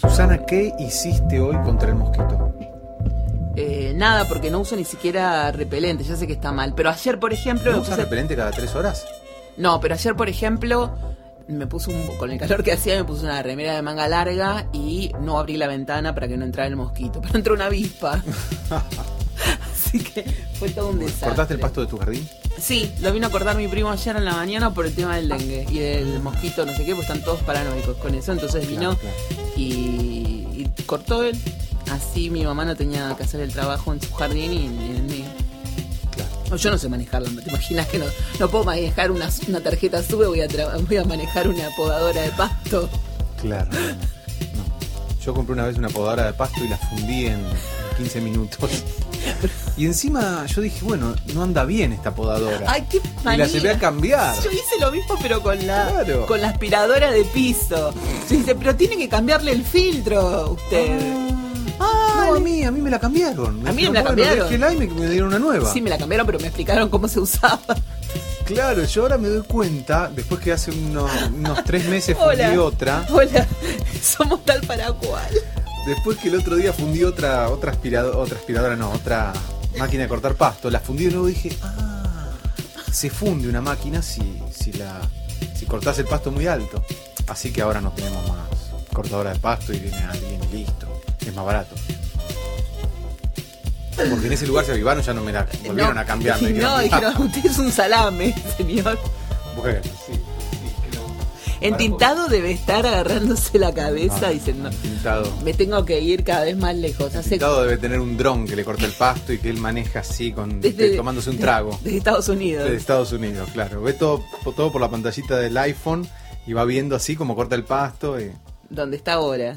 Susana, ¿qué hiciste hoy contra el mosquito? Eh, nada, porque no uso ni siquiera repelente, ya sé que está mal. Pero ayer, por ejemplo... ¿No usas puse- repelente cada tres horas? No, pero ayer, por ejemplo, me puse un... Con el calor que hacía, me puse una remera de manga larga y no abrí la ventana para que no entrara el mosquito. Pero entró una avispa. Así que fue todo un desastre. ¿Cortaste el pasto de tu jardín? Sí, lo vino a cortar mi primo ayer en la mañana por el tema del dengue y del mosquito, no sé qué, pues están todos paranoicos con eso. Entonces vino Claro, claro. y, y cortó él. Así mi mamá no tenía que hacer el trabajo en su jardín y en el mío. Claro. No, yo no sé manejarlo. ¿te imaginas que no, no puedo manejar una, una tarjeta sube? Voy a, voy a manejar una podadora de pasto. Claro. no. Yo compré una vez una podadora de pasto y la fundí en 15 minutos. Y encima yo dije, bueno, no anda bien esta podadora. ¡Ay, qué y manía! la llevé a cambiar. Yo hice lo mismo pero con la Claro. con la aspiradora de piso. Yo dice, pero tiene que cambiarle el filtro usted. Ah, No, a mí, a mí me la cambiaron. A mí me la bueno, cambiaron. déjela y me, me dieron una nueva. Sí, me la cambiaron, pero me explicaron cómo se usaba. Claro, yo ahora me doy cuenta, después que hace unos, unos tres meses Hola. otra, Hola, somos tal para cual. Después que el otro día fundí otra, otra aspiradora, otra aspiradora, no, otra máquina de cortar pasto, la fundí de nuevo y dije, ah, se funde una máquina si, si la, si cortás el pasto muy alto. Así que ahora no tenemos más cortadora de pasto y viene alguien listo, es más barato. Porque en ese lugar se avivaron, ya no me la volvieron No, a cambiar. me No, dijeron, es un salame, señor. Bueno, sí, no. Entintado debe estar agarrándose la cabeza Ah, diciendo, me tengo que ir cada vez más lejos. Hace Pintado debe tener un dron que le corta el pasto y que él maneja así con desde- tomándose un trago. Desde Estados Unidos. De Estados Unidos, claro. Ve todo, todo por la pantallita del iPhone y va viendo así como corta el pasto. y- Donde está ahora.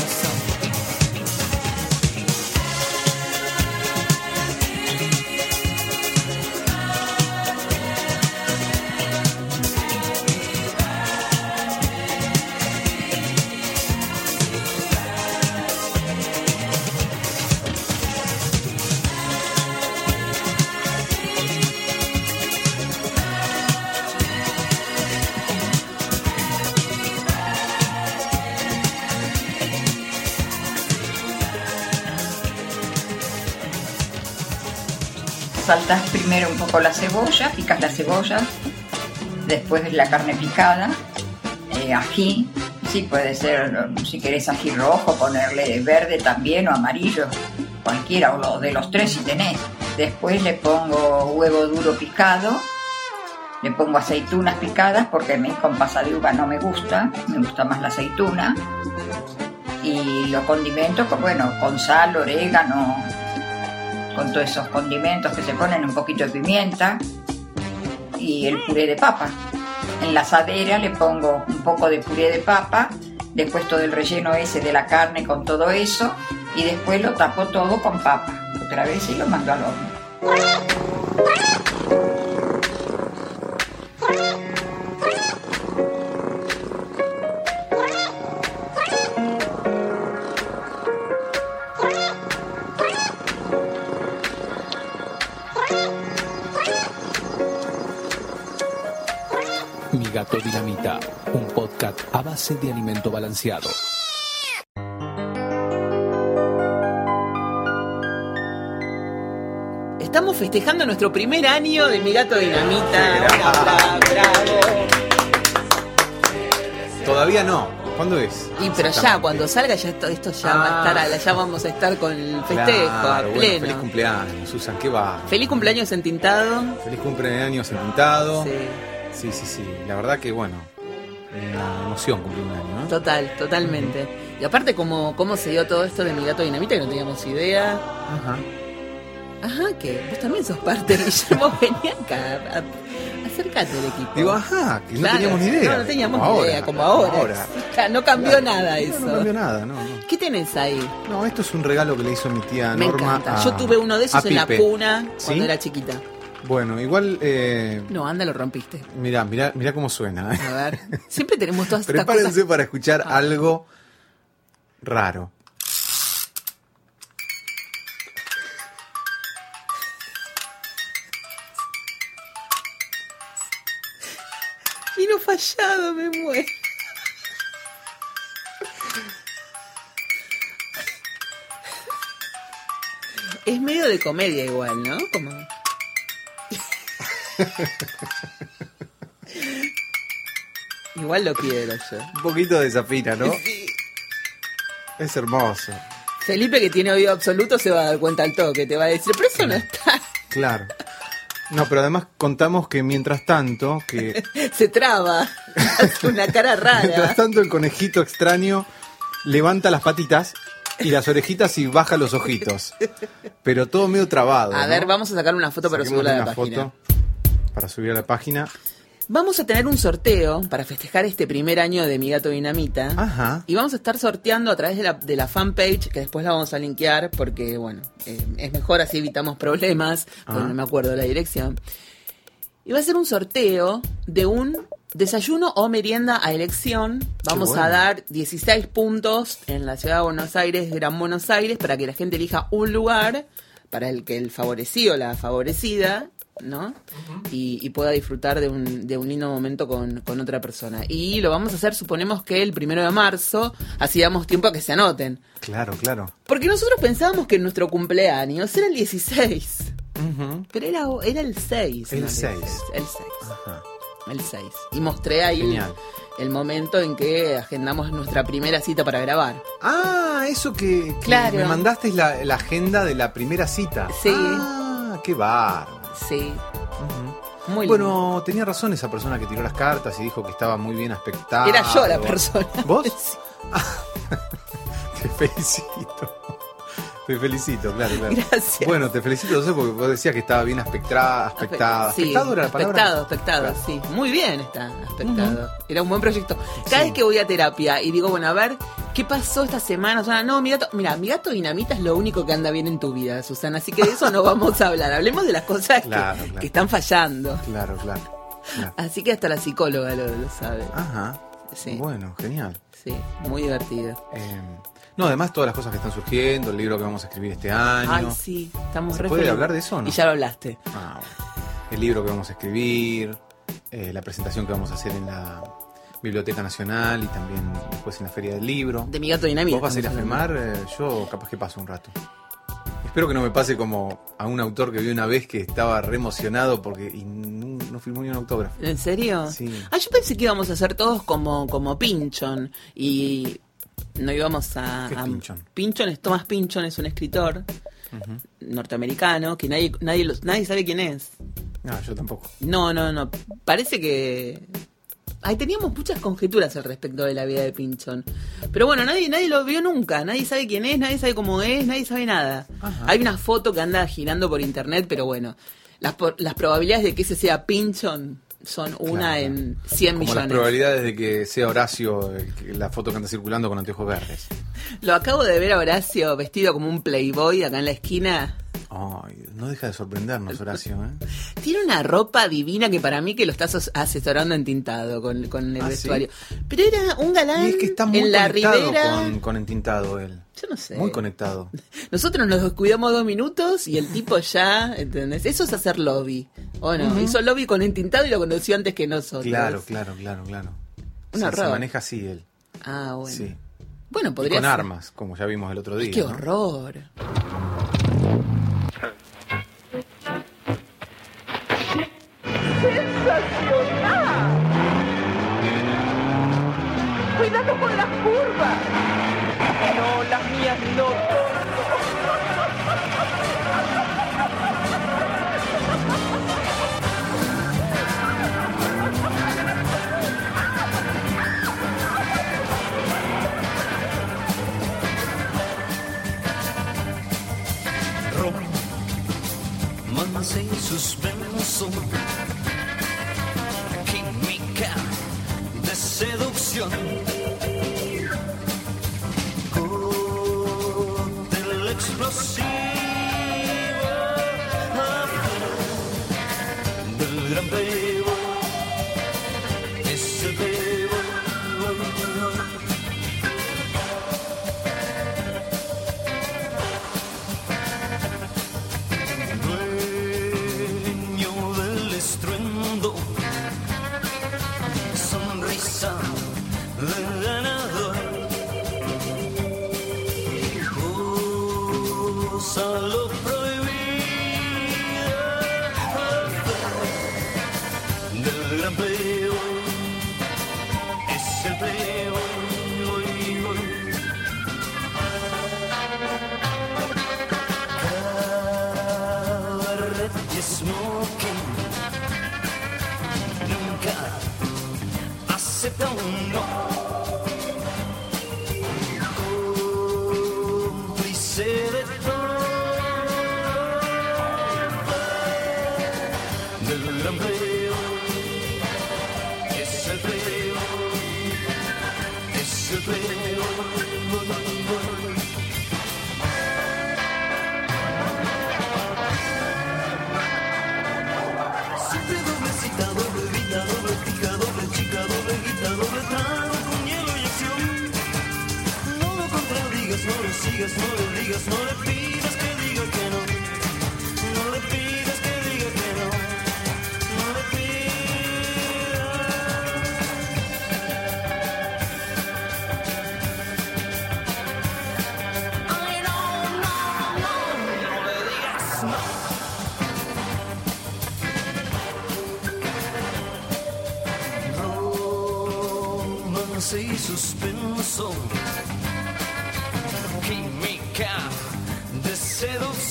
myself. Saltas primero un poco la cebolla, picas la cebolla, después la carne picada, eh, ají, sí puede ser, si querés ají rojo, ponerle verde también o amarillo, cualquiera, o de los tres si tenés. Después le pongo huevo duro picado, le pongo aceitunas picadas porque a mí con pasa de uva no me gusta, me gusta más la aceituna. Y lo condimento, con, bueno, con sal, orégano, con todos esos condimentos que se ponen, un poquito de pimienta y el puré de papa. En la asadera le pongo un poco de puré de papa, después todo el relleno ese de la carne con todo eso y después lo tapo todo con papa otra vez y lo mando al horno. Gato dinamita, un podcast a base de alimento balanceado. Estamos festejando nuestro primer año de Mi Gato Dinamita. Bravo. Todavía no. ¿Cuándo es? Y pero ya, cuando salga ya esto, esto ya va a Ah. estar, ya vamos a estar con el festejo Claro, a bueno, pleno. feliz cumpleaños, Susan, ¿qué va? Feliz cumpleaños en Tintado. Feliz cumpleaños en pintado. Sí, Sí, sí, sí. La verdad que, bueno, una emoción cumplir un año, ¿no? total, totalmente. Y aparte, cómo, cómo se dio todo esto de Mi Gato Dinamita, que no teníamos idea. Ajá. Ajá, que vos también sos parte, Guillermo. Vení acá, acércate al equipo. Digo, ajá, que no Claro, teníamos ni idea. No, no teníamos Como ni ahora, idea, como ahora. Claro, No cambió Claro. nada eso. No, cambió nada, no, no. ¿Qué tenés ahí? No, esto es un regalo que le hizo mi tía Me Norma. encanta. a- Yo tuve uno de esos en la cuna ¿Sí? cuando era chiquita. Bueno, igual, eh, No, anda, lo rompiste. mirá, mirá, mirá cómo suena. ¿eh? A ver. Siempre tenemos todas estas Prepárense cosas. para escuchar Ah. algo raro. Vino fallado, me muero. Es medio de comedia igual, ¿no? Como... igual lo quiero yo. Un poquito desafina, ¿no? Es hermoso. Felipe, que tiene oído absoluto, se va a dar cuenta al toque. Te va a decir, pero eso no está. Claro. No, pero además contamos que mientras tanto, que Se traba. Hace una cara mientras rara. tanto el conejito extraño levanta las patitas y las orejitas y baja los ojitos. Pero todo medio trabado. A ¿no? ver, vamos a sacar una foto para subirla a la página. foto para subir a la página. Vamos a tener un sorteo para festejar este primer año de Mi Gato Dinamita. Ajá. Y vamos a estar sorteando a través de la, de la fanpage, que después la vamos a linkear, porque, bueno, eh, es mejor así evitamos problemas, porque no me acuerdo la dirección. Y va a ser un sorteo de un desayuno o merienda a elección. Vamos bueno. a dar 16 puntos en la ciudad de Buenos Aires, Gran Buenos Aires, para que la gente elija un lugar para el que el favorecido o la favorecida, ¿no? y, y pueda disfrutar de un, de un lindo momento con, con otra persona. Y lo vamos a hacer, suponemos que el primero de marzo, así damos tiempo a que se anoten. Claro, claro. Porque nosotros pensábamos que nuestro cumpleaños era el 16, Ujú. pero era, era el 6. El no 6. El 6. Ajá. El 6. Y mostré ahí Genial. el momento en que agendamos nuestra primera cita para grabar. Ah, eso que, que Claro. me mandaste es la, la agenda de la primera cita. Sí. Ah, qué bárbaro. Sí. Muy lindo. Bueno, tenía razón esa persona que tiró las cartas y dijo que estaba muy bien aspectado. Era yo la persona. ¿Vos? Sí. Te felicito. Te felicito, claro, claro. Gracias. Bueno, te felicito, no sé, porque vos decías que estaba bien aspectada, aspectada. Sí, ¿Aspectado era la palabra? aspectado, aspectado, Claro. sí. Muy bien está aspectado. Era un buen proyecto. Cada Sí. vez que voy a terapia y digo, bueno, a ver, ¿qué pasó esta semana? Susana, no, mi gato, mira, mi gato dinamita es lo único que anda bien en tu vida, Susana. Así que de eso no vamos a hablar. Hablemos de las cosas que- Claro, que, claro. están fallando. Claro, claro. claro. Así que hasta la psicóloga lo, lo sabe. Ajá. Sí. Bueno, genial. Sí, muy divertido. Eh, no, además todas las cosas que están surgiendo, el libro que vamos a escribir este año. Ay, sí, estamos ¿Se re puede hablar de eso o no? Y ya lo hablaste. Ah, bueno. El libro que vamos a escribir, eh, la presentación que vamos a hacer en la Biblioteca Nacional y también después en la Feria del Libro. De mi gato dinamita. ¿Vos vas a ir a firmar? Eh, yo capaz que paso un rato. Espero que no me pase como a un autor que vi una vez que estaba re emocionado porque y no, no firmó ni un autógrafo. ¿En serio? Sí. Ah, yo pensé que íbamos a hacer todos como, como Pinchon y no íbamos a... ¿Qué es a-? Pynchon es Thomas Pinchon, es un escritor norteamericano que nadie, nadie, nadie sabe quién es. No, yo tampoco. No, no, no. Parece que. Ahí teníamos muchas conjeturas al respecto de la vida de Pinchon. Pero bueno, nadie, nadie lo vio nunca. Nadie sabe quién es, nadie sabe cómo es, nadie sabe nada. Ajá. Hay una foto que anda girando por internet, pero bueno. Las, las probabilidades de que ese sea Pinchon son una Claro. en 100 Como las millones. probabilidades de que sea Horacio que- la foto que anda circulando con anteojos verdes. Lo acabo de ver a Horacio vestido como un playboy acá en la esquina. Ay, no deja de sorprendernos, Horacio. ¿eh? Tiene una ropa divina que para mí que lo estás as- asesorando en tintado con, con el ¿Ah, sí? vestuario. Pero era un galán Y es que está muy en la ribera. con, con entintado él. Yo no sé. Muy conectado. Nosotros nos descuidamos dos minutos y el tipo ya, ¿entendés? Eso es hacer lobby. ¿O no? Hizo lobby con entintado y lo conoció antes que nosotros. Claro, claro, claro, claro. Un horror. se maneja así él. Ah, bueno. Sí. Bueno, Y podría con ser. armas, como ya vimos el otro día. Qué ¿no? horror. ¡Cuidado con las curvas!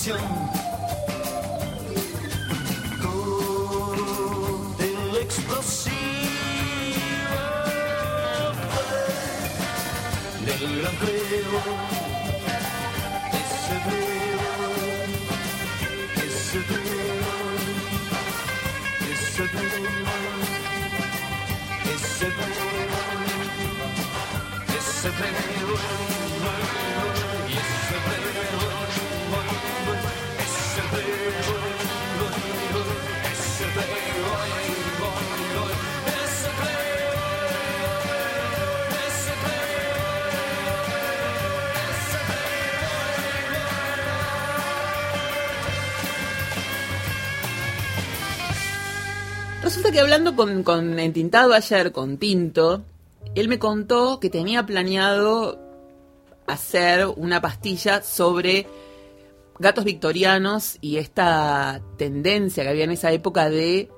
June. Que hablando con, con Entintado ayer, con Tinto, él me contó que tenía planeado hacer una pastilla sobre gatos victorianos y esta tendencia que había en esa época de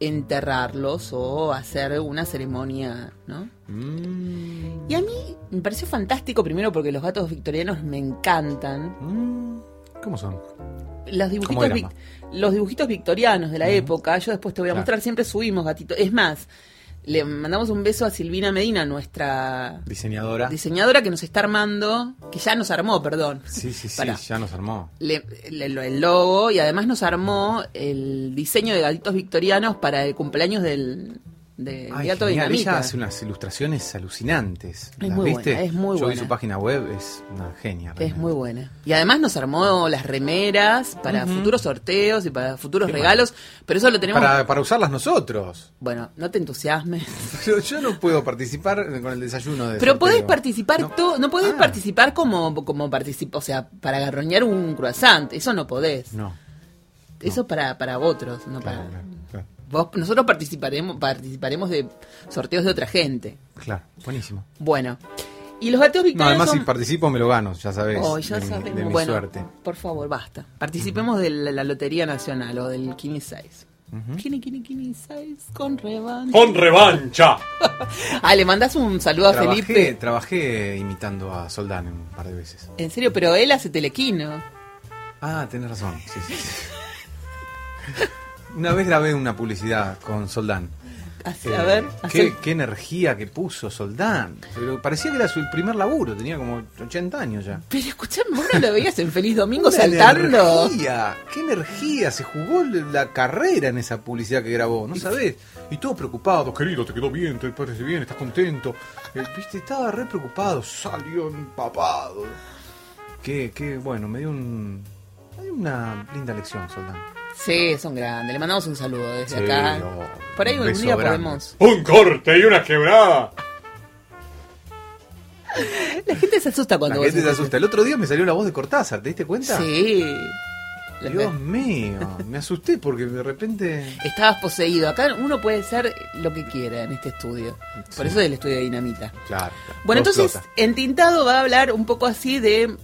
enterrarlos o hacer una ceremonia, ¿no? Mm, Y a mí me pareció fantástico primero porque los gatos victorianos me encantan. mm, ¿Cómo son? Los dibujitos, vic- los dibujitos victorianos de la época, yo después te voy a Claro. mostrar, siempre subimos gatitos. Es más, le mandamos un beso a Silvina Medina, nuestra Diseñadora. diseñadora que nos está armando, que ya nos armó, perdón. Sí, sí, sí, Pará. ya nos armó. Le- le- lo- el logo y además nos armó el diseño de gatitos victorianos para el cumpleaños del de Ay, Gato genial, Dinamita. Ella hace unas ilustraciones alucinantes. Es ¿Las muy viste? buena, es muy Yo vi su página web, es una genia. Es realmente. muy buena. Y además nos armó las remeras para futuros sorteos y para futuros Qué regalos, pero eso lo tenemos Para, para usarlas nosotros. Bueno, no te entusiasmes. Pero yo no puedo participar con el desayuno de Pero sorteo. podés participar, No. to- no podés Ah, participar como, como participa, o sea, para agarroñar un croissant, eso no podés. No, Eso es para, para otros, no claro, para. claro. Vos, nosotros participaremos, participaremos de sorteos de otra gente. Claro, buenísimo. Bueno. Y los gateos No, victorianos además si participo me lo gano, ya sabes. Oh, ya de, mi- de mi bueno, suerte. por favor, basta. Participemos de la, la Lotería Nacional o del Kini 6. Ujú. Kini, Kini, Kini 6 con revancha. Con revancha. Ah, le mandás un saludo a Felipe. trabajé imitando a Soldán un par de veces. En serio, pero él hace telequino. Ah, tenés razón. Sí, sí, sí. Una vez grabé una publicidad con Soldán. Así, Eh, a ver, qué, hace- qué energía que puso Soldán. Pero parecía que era su primer laburo, tenía como 80 años ya. Pero escuchame, vos no lo veías en Feliz Domingo Una saltando. Energía, qué energía, se jugó la carrera en esa publicidad que grabó, ¿no sabés? Y todo preocupado, querido, te quedó bien, te parece bien, estás contento. Eh, Viste, estaba re preocupado, salió empapado. Qué, qué, bueno, me dio un, me dio una linda lección, Soldán. Sí, son grandes. Le mandamos un saludo desde Sí, acá. Por ahí un día grande. podemos. Un corte y una quebrada. La gente se asusta cuando La vos gente se asusta. El otro día me salió la voz de Cortázar, ¿te diste cuenta? Sí. Dios mío, me asusté porque de repente... Estabas poseído. Acá uno puede ser lo que quiera en este estudio. Por Sí. eso es el estudio de Dinamita. Claro. claro, Bueno, entonces, explota. Entintado va a hablar un poco así de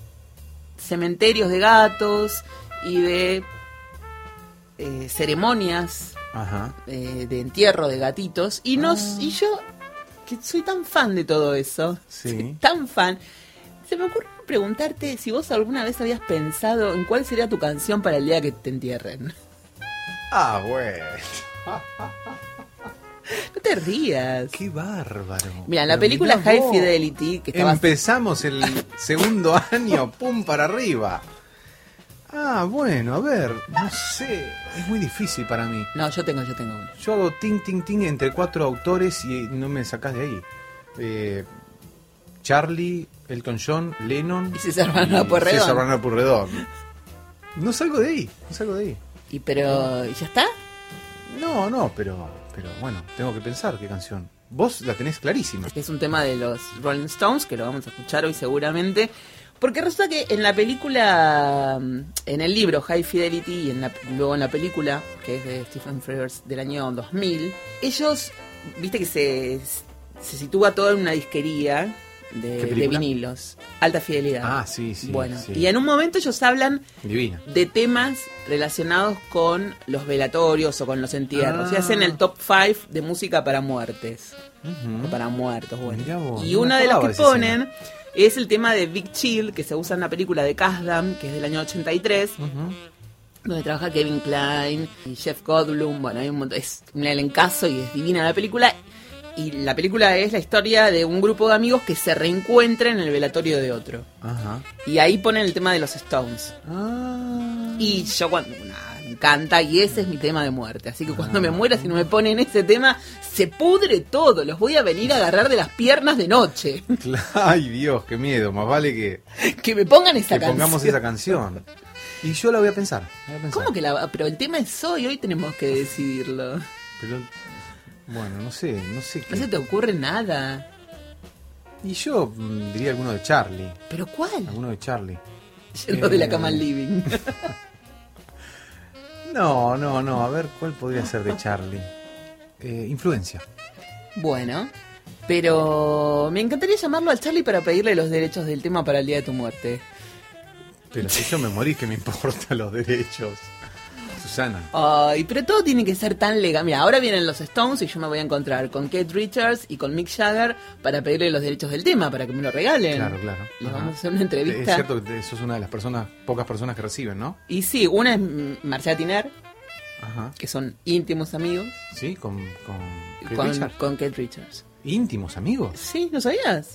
cementerios de gatos y de eh, ceremonias Ajá. eh, de entierro de gatitos. Y nos y yo, que soy tan fan de todo eso, Sí. soy tan fan, se me ocurre preguntarte si vos alguna vez habías pensado en cuál sería tu canción para el día que te entierren. Ah, bueno. No te rías. Qué bárbaro. Mira, la Pero película High. Fidelity, que Empezamos el segundo año, pum para arriba. Ah, bueno, a ver, no sé, es muy difícil para mí. No, yo tengo, yo tengo uno. Yo hago ting, ting, ting entre cuatro autores y no me sacás de ahí. Eh, Charlie, Elton John, Lennon Y César Bernardo Pueyrredón. César. No salgo de ahí, no salgo de ahí. Y pero, ¿y ¿ya está? No, no, pero, pero bueno, tengo que pensar qué canción. Vos la tenés clarísima. Es un tema de los Rolling Stones, que lo vamos a escuchar hoy seguramente. Porque resulta que en la película, mm, en el libro High Fidelity y en la- luego en la película, que es de Stephen Frears del año 2000, ellos, viste que se, se sitúa todo en una disquería ¿Qué de, vinilos, alta fidelidad. Ah, sí, sí, Bueno, sí. y en un momento ellos hablan Divina. de temas relacionados con los velatorios o con los entierros. Y Ah. hacen el top 5 de música para muertes. O para muertos, bueno. Vos, y una de las que ponen es el tema de Big Chill, que se usa en la película de Kasdan, que es del año 83, Ujú. donde trabaja Kevin Klein y Jeff Goldblum. Bueno, hay un montón, es un elencazo y es divina la película. Y la película es la historia de un grupo de amigos que se reencuentran en el velatorio de otro. Ajá. Y ahí ponen el tema de los Stones. Ah. Y yo cuando me encanta y ese es mi tema de muerte. Así que cuando me muera, si no me ponen ese tema, se pudre todo. Los voy a venir a agarrar de las piernas de noche. Ay, Dios, qué miedo. Más vale que, que me pongan esa que canción. pongamos esa canción. Y yo la voy a pensar. la voy a pensar. ¿Cómo que la Pero el tema es hoy, hoy tenemos que decidirlo. Pero, bueno, no sé, no sé No se qué. te ocurre nada. Y yo mm, diría alguno de Charlie. ¿Pero cuál? Alguno de Charlie. Yendo de la cama al living. No, no, no. A ver, ¿cuál podría ser de Charlie? Eh, influencia. bueno, pero me encantaría llamarlo al Charlie para pedirle los derechos del tema para el día de tu muerte. Pero si yo me morí, que me importan los derechos? Susana. Ay, pero todo tiene que ser tan legal. Mira, ahora vienen los Stones y yo me voy a encontrar con Kate Richards y con Mick Jagger para pedirle los derechos del tema, para que me lo regalen. Claro, claro. Le Ajá. vamos a hacer una Es entrevista. cierto que sos una de las personas, pocas personas que reciben, ¿no? Y sí, una es Marcela Tiner, Ajá. que son íntimos amigos, Sí, con, con Keith con, Richards. con Kate Richards. íntimos amigos. Sí, ¿no sabías?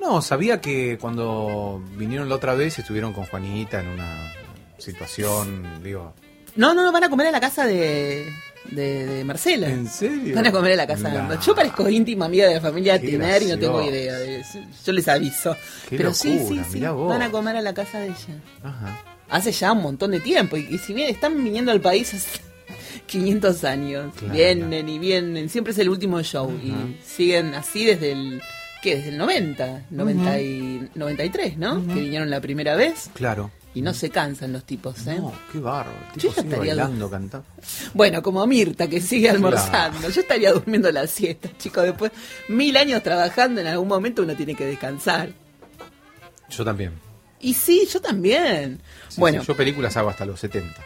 No, sabía que cuando vinieron la otra vez estuvieron con Juanita en una situación, digo, No, no, no, van a comer a la casa de, de, de Marcela. ¿en serio? Van a comer a la casa Nah. de Yo parezco íntima amiga de la familia Qué Tiner y no tengo idea de. Yo les aviso. Qué Pero sí, sí, sí. Van a comer a la casa de ella. Ajá. Hace ya un montón de tiempo. Y, y si bien están viniendo al país hace 500 años. Claro, vienen y vienen. Siempre es el último show. Y siguen así desde el... ¿Qué? Desde el 90. 90 y, 93, ¿no? Que vinieron la primera vez. Claro. Y no se cansan los tipos, ¿eh? No, qué bárbaro. El Yo tipo sigue estaría- bailando, cantando. Bueno, como Mirta, que sigue almorzando. Yo estaría durmiendo la siesta, chicos. Después, mil años trabajando, en algún momento uno tiene que descansar. Yo también. Y sí, yo también. Sí, bueno, sí, yo películas hago hasta los 70.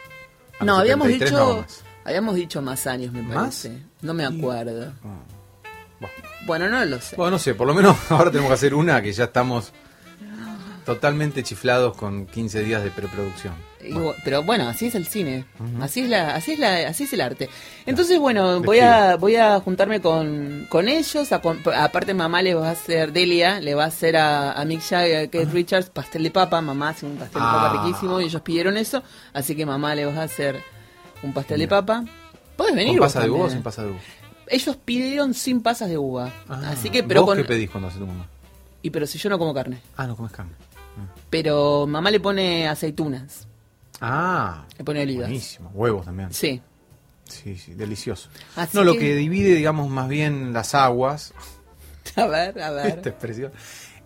A no, los habíamos 73 dicho, no habíamos dicho más años, me ¿Más? parece. No me acuerdo. Ah, bueno. Bueno, no lo sé. Bueno, no sé, por lo menos ahora tenemos que hacer una que ya estamos totalmente chiflados con 15 días de preproducción. Pero bueno, así es el cine, así es la, así es la, así es el arte. Entonces bueno, Les voy a, voy a juntarme con, con ellos. a aparte mamá le va a hacer Delia, le va a hacer a, a Mick Jagger, a Kate Richards pastel de papa. Mamá hace un pastel de Ah. papa riquísimo y ellos pidieron eso, así que mamá le va a hacer un pastel de papa. Puedes venir. ¿Con vos pasa de uva o sin pasa de uva? Ellos pidieron sin pasas de uva, Ah, así que pero ¿Vos con qué pedís cuando haces tu mamá? y pero si yo no como carne, Ah, no comes carne. Pero mamá le pone aceitunas, Ah, le pone olivas. buenísimo. Huevos también. Sí. Sí, sí, delicioso. Así no, lo que- que divide, digamos, más bien las aguas, A ver, a ver. esta expresión,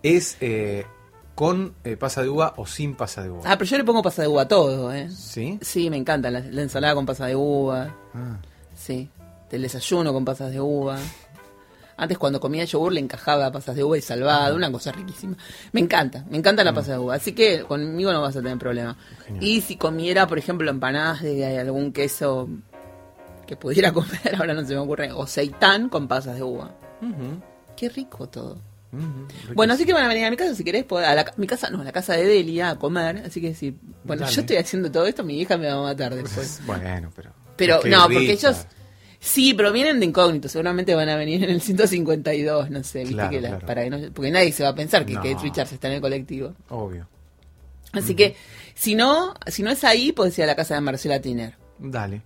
es eh, con eh, pasa de uva o sin pasa de uva. Ah, pero yo le pongo pasa de uva a todo, ¿eh? ¿Sí? Sí, me encanta la, la ensalada con pasa de uva. Ah, Sí. El desayuno con pasas de uva. Antes cuando comía yogur le encajaba pasas de uva y salvado, una cosa riquísima. Me encanta, me encanta la pasa de uva, así que conmigo no vas a tener problema. Genial. Y si comiera, por ejemplo, empanadas de algún queso que pudiera comer, ahora no se me ocurre, o seitán con pasas de uva. Qué rico todo. Bueno, así que van a venir a mi casa si querés, a la, mi casa no, a la casa de Delia a comer, así que si, bueno, Dale. yo estoy haciendo todo esto, mi hija me va a matar después. Bueno, pero... Pero no, porque ellos sí, pero vienen de incógnito, seguramente van a venir en el 152, no sé, viste Claro, que la- claro. para que no- porque nadie se va a pensar que No. Kate Richards está en el colectivo. Obvio. Así que si no, si no es ahí, puedes ir a la casa de Marcela Tiner Dale,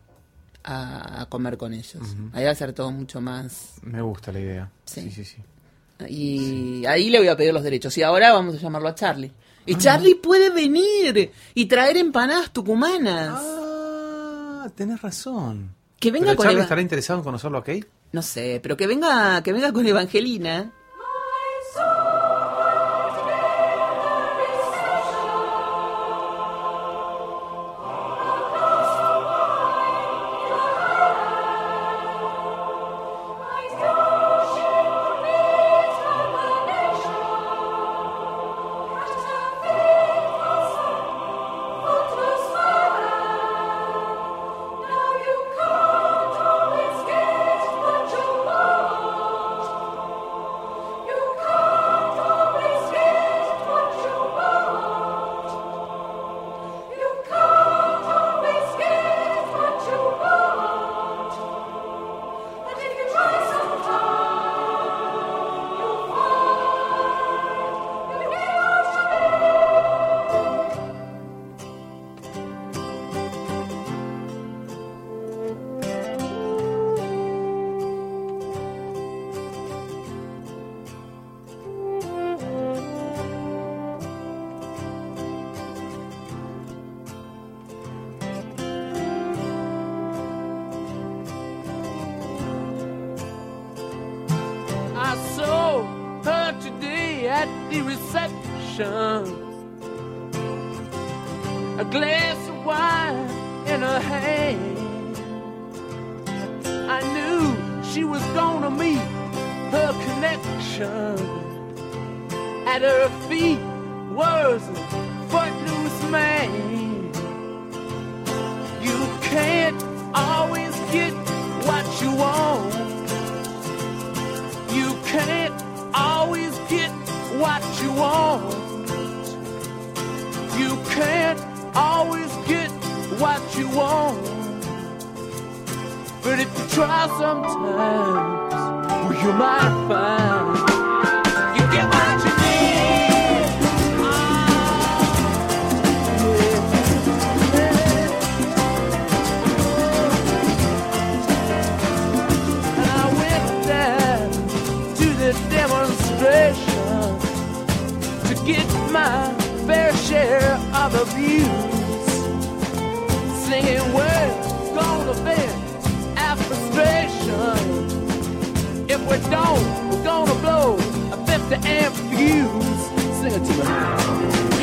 a, a comer con ellos. Ahí va a ser todo mucho más me gusta la idea. Sí. Sí, sí, sí. y ahí le voy a pedir los derechos. Y ahora vamos a llamarlo a Charlie. Y Charlie puede venir y traer empanadas tucumanas. Ah, tenés razón. Que venga ¿Pero con Charlie estará interesado en conocerlo a Kate? No sé, pero que venga, que venga con Evangelina. we're done. We're gonna blow a 50 amp fuse. Sing it to me.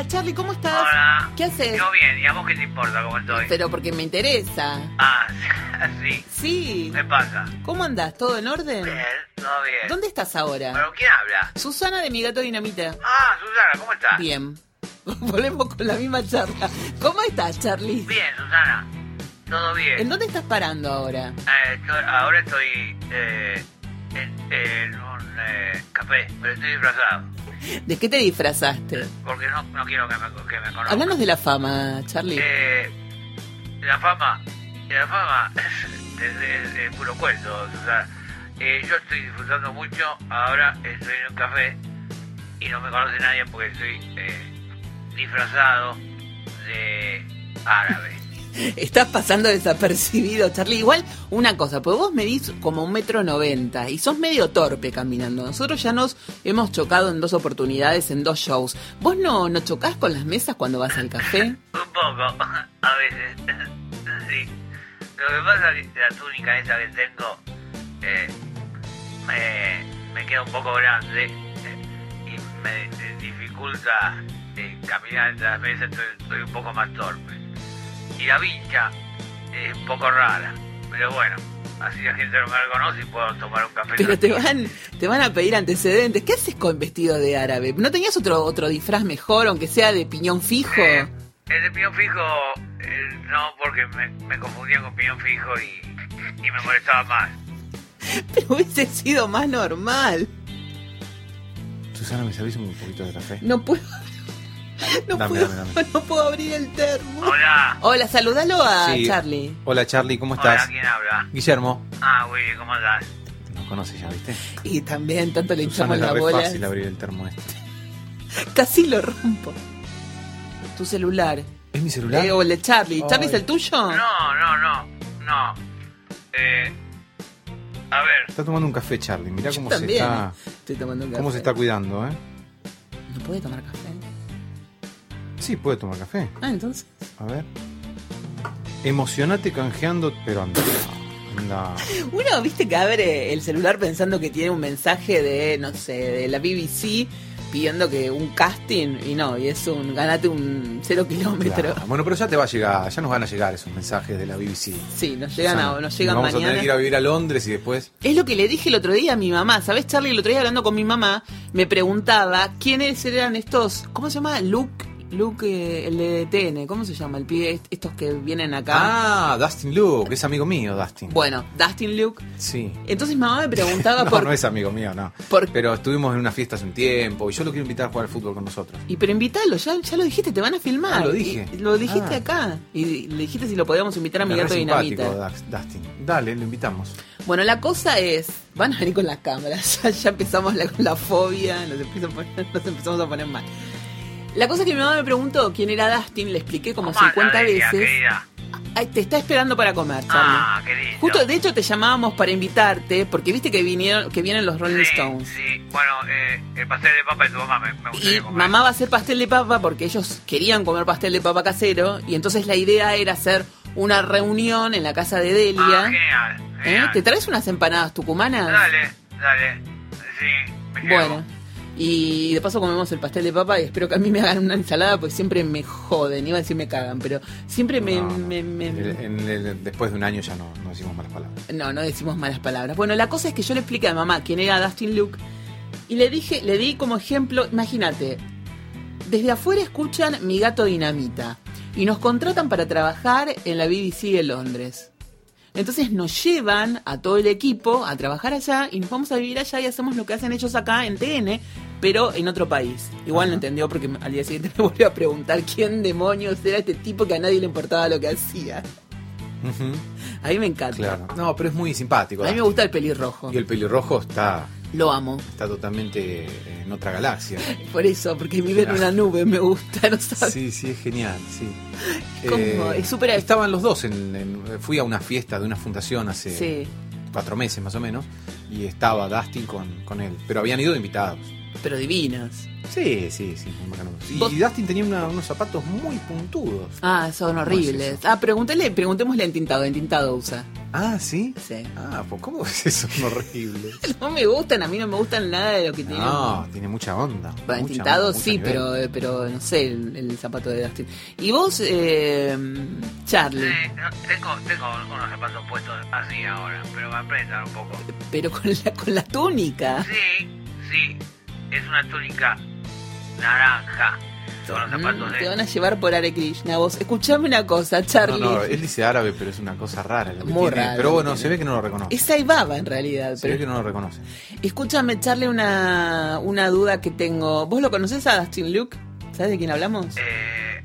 Hola. Charlie, ¿cómo estás? Hola. ¿Qué haces? Yo bien, ¿y a vos qué te importa cómo estoy? Pero porque me interesa. Ah, sí. Sí. ¿Qué pasa? ¿Cómo andás? ¿Todo en orden? Bien, todo bien. ¿Dónde estás ahora? ¿Pero quién habla? Susana de mi gato dinamita. Ah, Susana, ¿cómo estás? Bien. Volvemos con la misma charla. ¿Cómo estás, Charlie? Bien, Susana. Todo bien. ¿En dónde estás parando ahora? Eh, estoy- ahora estoy eh, en, en un eh, café, pero estoy disfrazado. ¿De qué te disfrazaste? Porque no, no quiero que me, que me conozcan. Háblanos de la fama, Charlie. Eh, la fama, la fama es, es- es puro cuento, Susana. Eh, yo estoy disfrutando mucho, ahora estoy en un café y no me conoce nadie porque estoy eh, disfrazado de árabe. Estás pasando desapercibido, Charlie. Igual, una cosa, pues vos medís como un metro noventa y sos medio torpe caminando. Nosotros ya nos hemos chocado en dos oportunidades, en dos shows. ¿Vos no, no chocás con las mesas cuando vas al café? Un poco, a veces. Lo que pasa es que la túnica esa que tengo eh, me, queda un poco grande eh, y me dificulta eh, caminar entre las mesas, estoy un poco más torpe. Y la vincha es un poco rara, pero bueno, así la gente no me reconoce y puedo tomar un café. Pero te van, te van a pedir antecedentes. ¿Qué haces con vestido de árabe? ¿No tenías otro, otro disfraz mejor, aunque sea de piñón fijo? Eh, el de piñón fijo, eh, no, porque me, me confundían con piñón fijo y, y me molestaba más. Pero hubiese sido más normal. Susana, ¿me servís un poquito de café? No puedo. No, Dame, puedo, dame, dame. no puedo abrir el termo. Hola. Hola, saludalo a Sí. Charlie. Hola Charlie, ¿cómo Hola, estás? ¿quién habla? Guillermo. Ah, Willy, ¿cómo andás? Nos conoces ya, ¿viste? Y también tanto le Susana es la bola. fácil abrir el termo este. Casi lo rompo. Tu celular. ¿Es mi celular? Eh, o el de Charlie. ¿Charlie es el tuyo? No, no, no, no. Eh, a ver, Está tomando un café Charlie, mirá Yo cómo se está, Estoy tomando un café. cómo se está cuidando, ¿eh? ¿No puede tomar café? Sí, puede tomar café. Ah, entonces. A ver. Emocionate canjeando, pero anda. Anda. Uno, viste, que abre el celular pensando que tiene un mensaje de, no sé, de la BBC pidiendo que un casting y no, y es un ganate un cero kilómetro. Claro. Bueno, pero ya te va a llegar, ya nos van a llegar esos mensajes de la BBC. Sí, nos llegan, a, Susana, nos llegan vamos a tener que ir a vivir a Londres y después. Es lo que le dije el otro día a mi mamá. ¿Sabes, Charlie? El otro día hablando con mi mamá, me preguntaba quiénes eran estos. ¿Cómo se llama? Luke. Luke, eh, el de TN. ¿Cómo se llama? El pibe, est- estos que vienen acá. Ah, Dustin Luke, es amigo mío, Dustin. Bueno, Dustin Luke. Sí. Entonces mamá me preguntaba No, por. no es amigo mío, no. por- Pero estuvimos en una fiesta hace un tiempo y yo lo quiero invitar a jugar al fútbol con nosotros. Y pero invítalo, ya, ya lo dijiste, te van a filmar. Ah, lo dije. Y- lo dijiste Ah. acá. Y le dijiste si lo podíamos invitar a mi Es re gato simpático, dinamita. Dax- Dustin. Dale, lo invitamos. Bueno, la cosa es, van a venir con las cámaras, ya, ya empezamos la, con la fobia, nos, empieza a poner- nos empezamos a poner mal. La cosa es que mi mamá me preguntó quién era Dustin, le expliqué como ¿cómo 50 andás, Delia, veces. querida? Ay, te está esperando para comer, Charlie. Ah, qué lindo. Justo, de hecho, te llamábamos para invitarte, porque viste que vinieron, que vienen los Rolling sí, Stones. Sí, bueno, eh, el pastel de papa de tu mamá me, me gustaría Y comer. mamá va a hacer pastel de papa porque ellos querían comer pastel de papa casero y entonces la idea era hacer una reunión en la casa de Delia. Ah, genial, ¿Eh? ¿Te traes unas empanadas tucumanas? Dale, dale. Sí, me llevo. Y de paso comemos el pastel de papa y espero que a mí me hagan una ensalada porque siempre me joden, iba a decir me cagan, pero siempre me... No, no. me- me- En el- en el- después de un año ya no, no decimos malas palabras. No, no decimos malas palabras. Bueno, la cosa es que yo le expliqué a mamá quién era Dustin Luke y le dije, le di como ejemplo, imagínate, desde afuera escuchan Mi gato dinamita y nos contratan para trabajar en la BBC de Londres. Entonces nos llevan a todo el equipo a trabajar allá y nos vamos a vivir allá y hacemos lo que hacen ellos acá en TN, pero en otro país. Igual no entendió porque al día siguiente me volvió a preguntar quién demonios era este tipo que a nadie le importaba lo que hacía. Ujú, A mí me encanta. Claro. No, pero es muy simpático. A mí me gusta el pelirrojo. Y el pelirrojo está, Lo amo. está totalmente en otra galaxia. Por eso, porque vive en una nube, me gusta, ¿no sabes? Sí, sí, es genial, sí. ¿Cómo? Es súper- Estaban los dos, en, en- fui a una fiesta de una fundación hace Sí. cuatro meses más o menos, y estaba Dustin con, con él. Pero habían ido invitados. Pero divinas. Sí, sí, sí. muy bacanos. Y, ¿Vos- Dustin tenía una- unos zapatos muy puntudos. Ah, son ¿Cómo es horribles. eso? ah, preguntémosle, preguntémosle en tintado, en tintado usa. Ah, ¿sí? Sí. Ah, pues ¿cómo es eso? Son horribles. No me gustan, a mí no me gustan nada de lo que tienen. No, tiene mucha onda. Bueno, en mucha tintado onda, sí, pero, eh, pero no sé, el, el zapato de Dustin. Y vos, eh, Charlie, Sí, no, tengo, tengo unos zapatos puestos así ahora, pero me apretan un poco. pero con la, con la túnica. Sí, sí, es una túnica naranja. Con los zapatos Mm, de... te van a llevar por Hare Krishna. Vos, escuchame una cosa, Charlie. No, no, él dice árabe, pero es una cosa rara. Lo que Muy tiene. raro Pero bueno, se ve que no lo reconoce. Es Aibaba en realidad. Se Pero ve que no lo reconoce. Escúchame, Charlie, una, una duda que tengo. ¿Vos lo conocés a Dustin Luke? ¿Sabes de quién hablamos? Eh,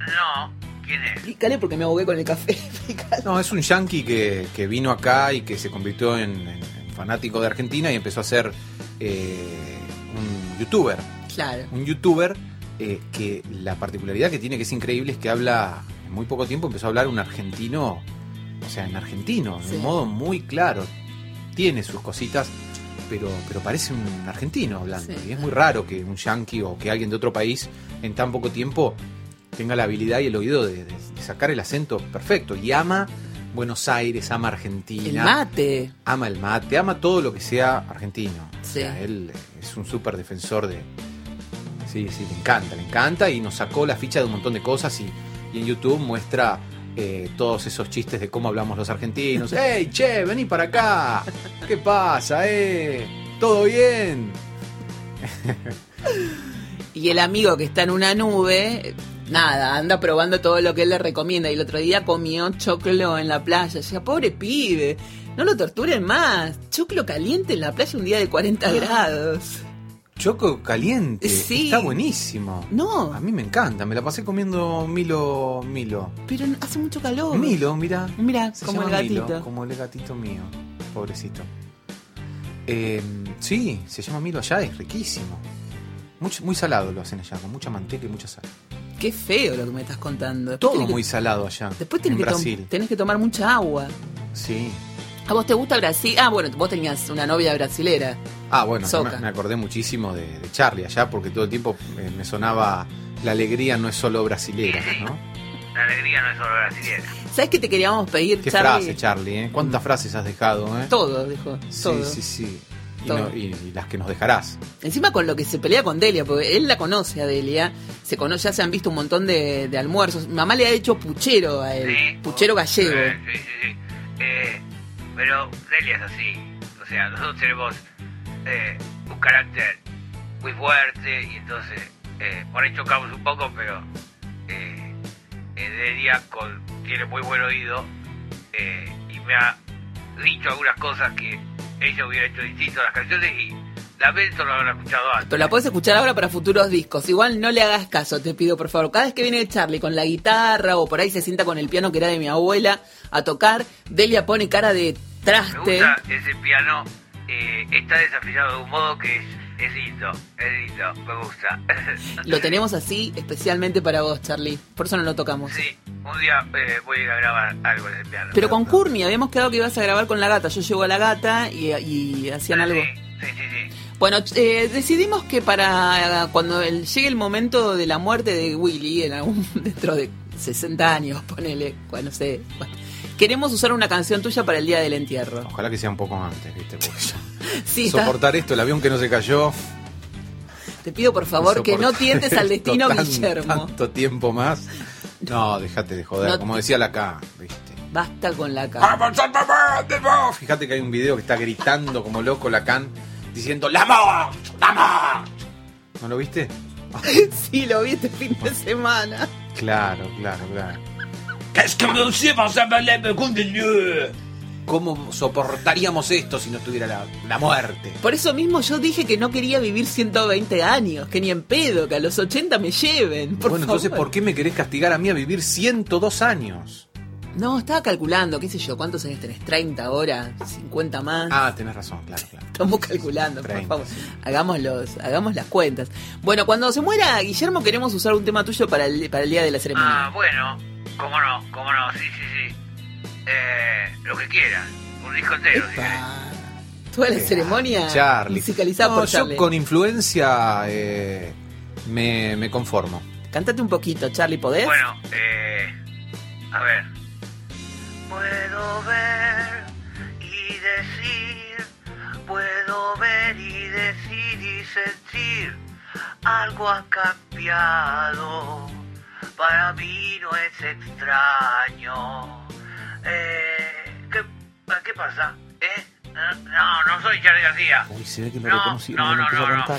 no, ¿quién es? Explícale porque me ahogué con el café. No, es un yankee que, que vino acá y que se convirtió en, en- en fanático de Argentina y empezó a ser eh, youtuber. claro. Un youtuber eh, que la particularidad que tiene, que es increíble, es que habla, en muy poco tiempo empezó a hablar un argentino, o sea, en argentino, de un modo muy claro. Tiene sus cositas, pero, pero parece un argentino hablando. Sí. Y es muy raro que un yankee o que alguien de otro país en tan poco tiempo tenga la habilidad y el oído de, de- de sacar el acento perfecto. Y ama Buenos Aires, ama Argentina El mate. ama el mate, ama todo lo que sea argentino. Sí. O sea, él es un súper defensor de. Sí, sí, le encanta, le encanta y nos sacó la ficha de un montón de cosas y, y en YouTube muestra eh, todos esos chistes de cómo hablamos los argentinos. ¡Ey, che, vení para acá! ¿Qué pasa, eh? ¿Todo bien? Y el amigo que está en una nube, nada, anda probando todo lo que él le recomienda. Y el otro día comió choclo en la playa. Decía, pobre pibe, no lo torturen más. Choclo caliente en la playa un día de 40 grados. Choco caliente. Sí. Está buenísimo. No, A mí me encanta, me la pasé comiendo Milo. Milo. pero hace mucho calor. Milo, mira. Mira, como el Milo, gatito. como el gatito mío, pobrecito. Eh, sí, se llama Milo allá, es riquísimo. Mucho- muy salado lo hacen allá, con mucha manteca y mucha sal. Qué feo lo que me estás contando. Después Todo que- muy salado allá. Después en tenés que, Brasil. tenés que tomar mucha agua. Sí. ¿A vos te gusta Brasil? Ah, bueno, vos tenías una novia brasilera. Ah, bueno, me, me acordé muchísimo de, de Charlie allá, porque todo el tiempo eh, me sonaba la alegría no es solo brasilera, ¿no? La alegría no es solo brasileña. ¿Sabes qué te queríamos pedir, Qué Charlie? frase, Charlie, ¿eh? ¿Cuántas frases has dejado, eh? Todo, dijo. Sí, todo. sí, sí. Y, Todo. y- y las que nos dejarás. Encima con lo que se pelea con Delia, porque él la conoce a Delia, se conoce, ya se han visto un montón de, de almuerzos. Mi mamá le ha hecho puchero a él, Sí. puchero gallego. Eh, sí, sí, sí. Eh, pero Delia es así. O sea, nosotros tenemos eh, un carácter muy fuerte y entonces eh, por ahí chocamos un poco, pero eh, eh, Delia con, tiene muy buen oído eh, y me ha dicho algunas cosas que ella hubiera hecho distinto las canciones y lamento no haberla escuchado antes. Pero la puedes escuchar ahora para futuros discos. Igual no le hagas caso, te pido por favor. Cada vez que viene Charlie con la guitarra o por ahí se sienta con el piano que era de mi abuela a tocar, Delia pone cara de Me traste. gusta ese piano, eh, está desafinado de un modo que es, es lindo, es lindo, me gusta. Lo tenemos así especialmente para vos, Charlie. Por eso no lo tocamos. Sí, un día eh, voy a ir a grabar algo en ese piano. Pero con Courtney habíamos quedado que ibas a grabar con la gata. Yo llevo a la gata y, y hacían algo. Sí, sí, sí, sí. Bueno, eh, decidimos que para cuando el- llegue el momento de la muerte de Willy, en algún, dentro de 60 años, ponele, bueno, no sé, bueno, queremos usar una canción tuya para el día del entierro. Ojalá que sea un poco antes, ¿viste? Porque Sí, está- soportar esto, el avión que no se cayó. te pido por favor que no tientes al destino, tan- Guillermo. Tanto tiempo más. No, déjate de joder, No como decía la K, ¿viste? Basta con la cara. Fíjate que hay un video que está gritando como loco Lacan diciendo ¡La mort! ¡La mort! ¿No lo viste? Sí, lo vi este fin de semana. Claro, claro, claro. Qu'est-ce que monsieur va de Dieu ¿Cómo soportaríamos esto si no estuviera la, la muerte? Por eso mismo yo dije que no quería vivir 120 años, que ni en pedo, que a los 80 me lleven. Por bueno, entonces, favor. ¿por qué me querés castigar a mí a vivir 102 años? No, estaba calculando, qué sé yo, ¿cuántos años tenés? ¿30 ahora? ¿50 más? Ah, tenés razón, claro, claro. Estamos calculando, por 30, favor. sí. Hagamos, los, hagamos las cuentas. Bueno, cuando se muera Guillermo, queremos usar un tema tuyo para el, para el día de la Ah, ceremonia. bueno, cómo no, cómo no, sí, sí, sí. Eh, lo que quieran. un disco entero, si. Toda la ceremonia Charlie. musicalizada No, por Charlie. yo con influencia eh, me, me conformo. Cántate un poquito, Charlie, ¿podés? Bueno, eh, a ver. Puedo ver y decir, puedo ver y decir y sentir, algo ha cambiado, para mí no es extraño. Eh, ¿qué, ¿Qué pasa? ¿Eh? No, no soy Charlie García. Uy, se ve que lo No, reconocieron, no, lo no, no, no.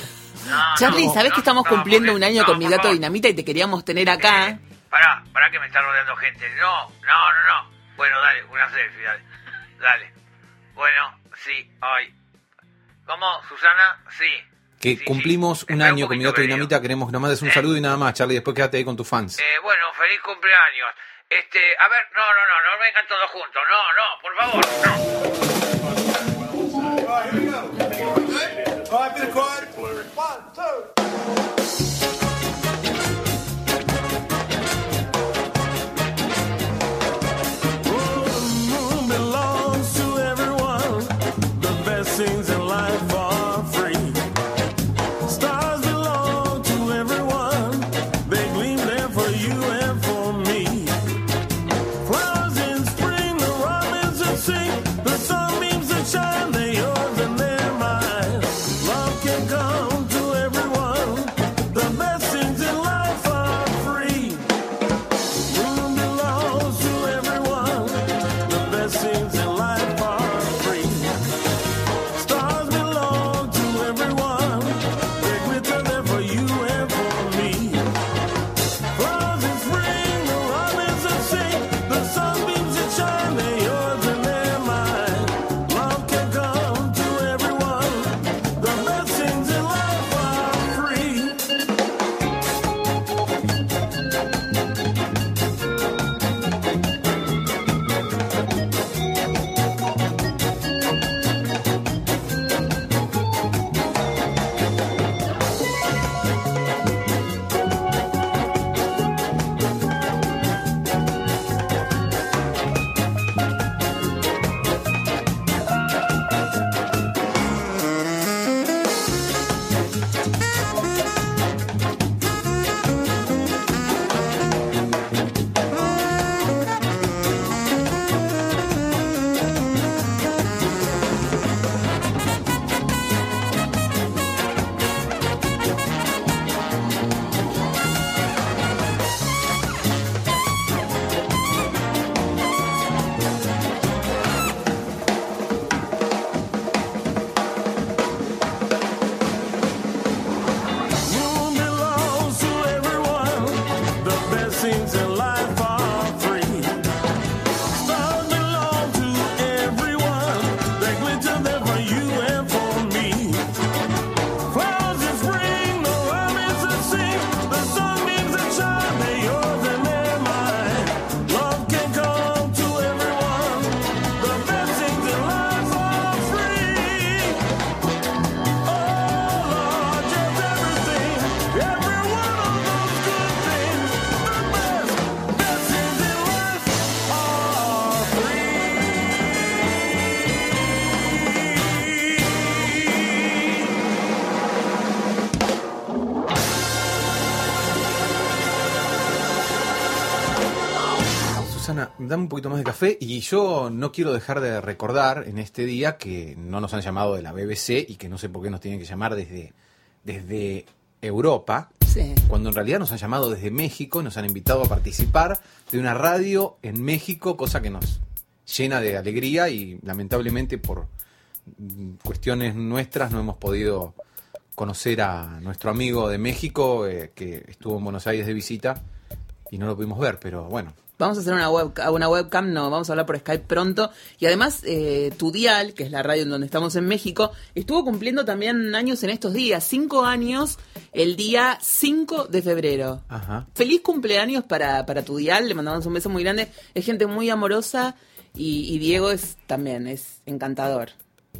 No, Charlie, ¿sabés no, que estamos no, cumpliendo porque- un año no, con mi gato favor. dinamita y te queríamos tener acá? Eh, pará, pará que me está rodeando gente. No, no, no, no. Bueno, dale, una selfie, dale. Dale. Bueno, sí, hoy. ¿Cómo, Susana? Sí. Que Sí, cumplimos sí. un año con mi gato querido. dinamita, queremos que nos mandes un Eh. saludo y nada más, Charlie, después quédate ahí con tus fans. Eh, bueno, feliz cumpleaños. Este, a ver, no, no, no, no vengan todos juntos. No, no, por favor, no. The dame un poquito más de café y yo no quiero dejar de recordar en este día que no nos han llamado de la BBC y que no sé por qué nos tienen que llamar desde, desde Europa, Sí. cuando en realidad nos han llamado desde México, nos han invitado a participar de una radio en México, cosa que nos llena de alegría y lamentablemente por cuestiones nuestras no hemos podido conocer a nuestro amigo de México eh, que estuvo en Buenos Aires de visita y no lo pudimos ver, pero bueno. Vamos a hacer una, web, una webcam, no, vamos a hablar por Skype pronto. Y además, eh, tu dial, que es la radio en donde estamos en México, estuvo cumpliendo también años en estos días. Cinco años el día 5 de febrero. Ajá. Feliz cumpleaños para, para tu dial, le mandamos un beso muy grande. Es gente muy amorosa y, y Diego es también, es encantador.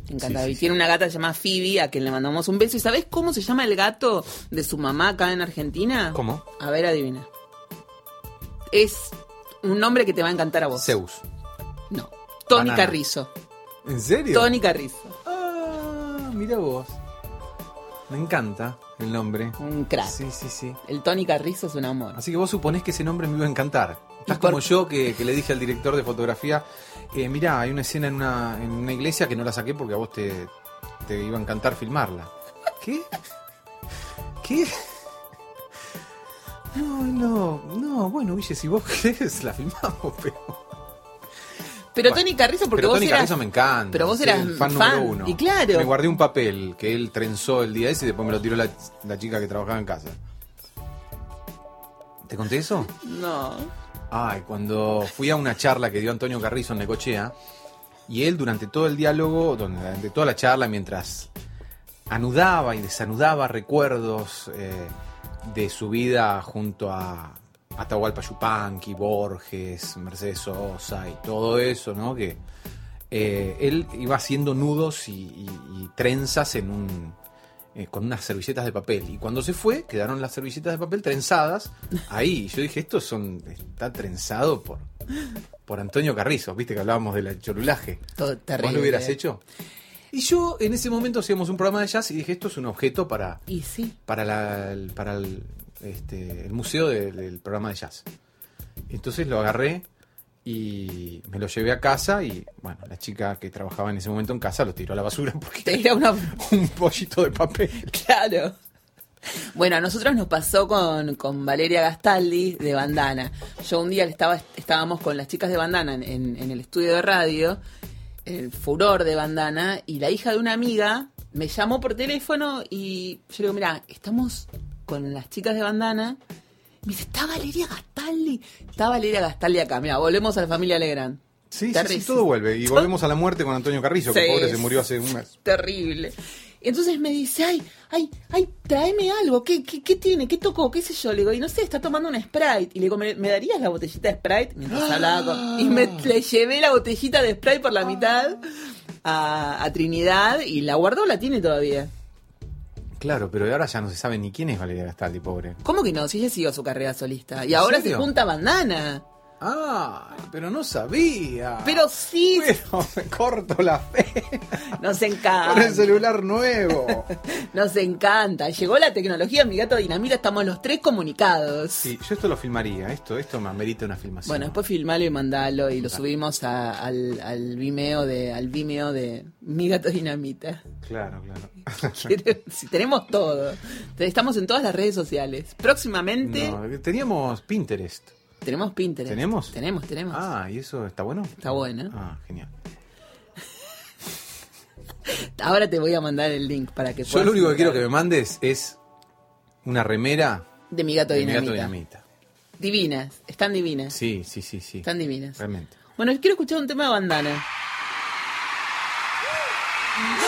Sí, sí, y tiene una gata llamada Phoebe, a quien le mandamos un beso. ¿Y sabés cómo se llama el gato de su mamá acá en Argentina? ¿Cómo? A ver, adivina. Es un nombre que te va a encantar a vos. Zeus. No. Tony Banana. Carrizo. ¿En serio? Tony Carrizo. Ah, mira vos. Me encanta el nombre. Un crack. Sí, sí, sí. El Tony Carrizo es un amor. Así que vos suponés que ese nombre me iba a encantar. Estás ¿Y por como yo que, que le dije al director de fotografía, eh, mirá, hay una escena en una, en una iglesia que no la saqué porque a vos te, te iba a encantar filmarla. ¿Qué? ¿Qué? No, no, no, bueno, Ville, si vos querés la filmamos, pero... Pero Bueno, Tony Carrizo, porque pero vos Tony eras. Carrizo me encanta. pero vos eras fan, fan, número uno. y claro. Me guardé un papel que él trenzó el día ese y después me lo tiró la, la chica que trabajaba en casa. ¿Te conté eso? No. Ay, cuando fui a una charla que dio Antonio Carrizo en Necochea, y él durante todo el diálogo, durante toda la charla, mientras anudaba y desanudaba recuerdos eh, de su vida junto a Atahualpa Yupanqui, Borges, Mercedes Sosa y todo eso, ¿no? Que eh, él iba haciendo nudos y, y- y trenzas en un eh, con unas servilletas de papel. Y cuando se fue, quedaron las servilletas de papel trenzadas ahí. Y yo dije, esto son, está trenzado por, por Antonio Carrizo, viste que hablábamos del chorulaje. Todo terrible. ¿Vos lo hubieras hecho? Y yo en ese momento hacíamos un programa de jazz y dije, esto es un objeto para, Y sí. para, la- el, para el, este, el museo de- del programa de jazz. Entonces lo agarré y me lo llevé a casa y bueno, la chica que trabajaba en ese momento en casa lo tiró a la basura porque Te era una. un pollito de papel. Claro. Bueno, a nosotros nos pasó con, con Valeria Gastaldi de Bandana. Yo un día estaba, estábamos con las chicas de Bandana en el estudio de radio, el furor de Bandana, y la hija de una amiga me llamó por teléfono y yo le digo, mira, estamos con las chicas de Bandana. Me dice, ¿está Valeria Gastaldi? Está Valeria Gastaldi acá. Mira, volvemos a la familia Legrand. Sí, sí, sí, todo vuelve. Y volvemos a la muerte con Antonio Carrizo, que Sí. pobre se murió hace un mes. terrible. Entonces me dice, ay, ay, ay, tráeme algo, ¿qué, qué, qué tiene? ¿Qué tocó? ¿Qué sé yo? Le digo, y no sé, está tomando un Sprite. Y le digo, ¿me, me darías la botellita de Sprite? Mientras hablaba con... Y me, le llevé la botellita de Sprite por la mitad a, a Trinidad y la guardó, la tiene todavía. Claro, pero ahora ya no se sabe ni quién es Valeria Gastaldi, pobre. ¿Cómo que no? Si ella siguió su carrera solista. Y ¿En ahora se junta bandana. Ah, pero no sabía. Pero sí, Pero me corto la fe nos con el encanta. celular nuevo. Nos encanta. Llegó la tecnología, mi gato Dinamita, estamos los tres comunicados. Sí, yo esto lo filmaría. Esto, esto me amerita una filmación. Bueno, después filmalo y mandalo y lo subimos a- al, al Vimeo de al Vimeo de Mi Gato Dinamita. Claro, claro. Si tenemos todo. Estamos en todas las redes sociales. Próximamente No, teníamos Pinterest. Tenemos Pinterest. ¿Tenemos? Tenemos, tenemos. Ah, ¿y eso está bueno? Está bueno. Ah, genial. Ahora te voy a mandar el link para que Yo puedas lo único que quiero que me mandes es una remera de Mi Gato de mi Dinamita. gato dinamita. Divinas, están divinas. Sí, sí, sí, sí. Están divinas. Realmente. Bueno, quiero escuchar un tema de bandana.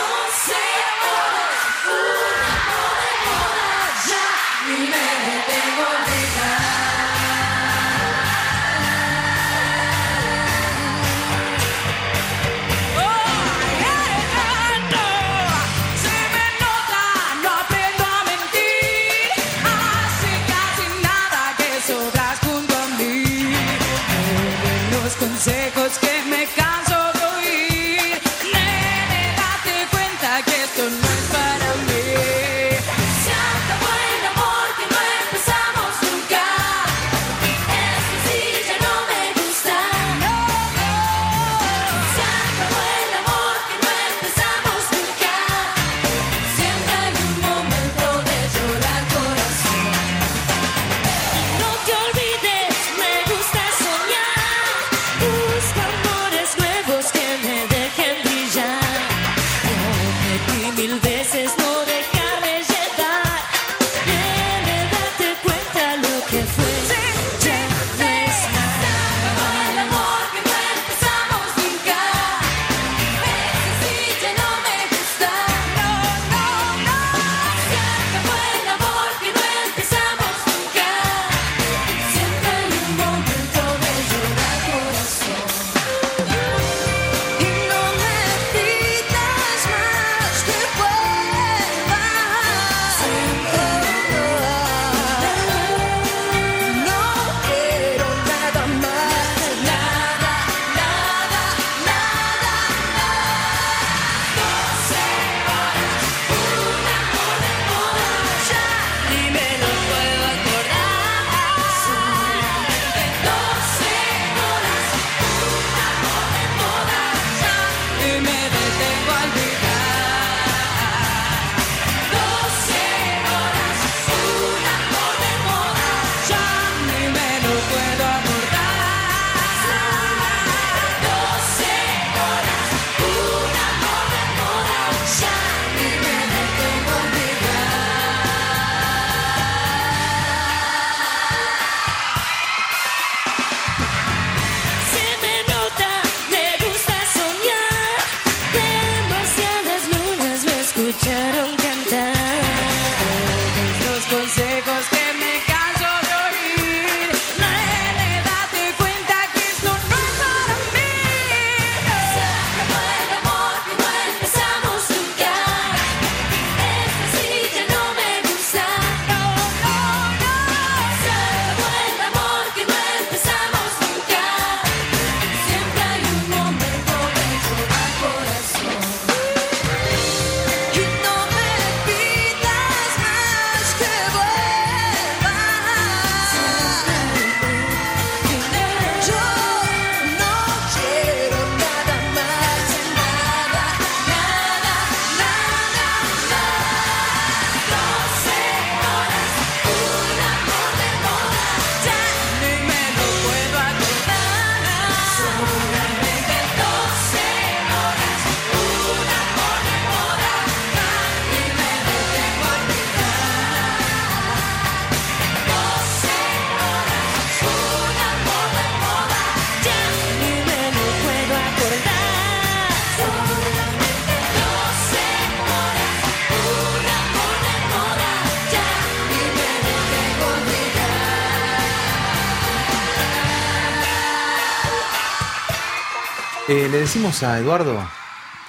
decimos a Eduardo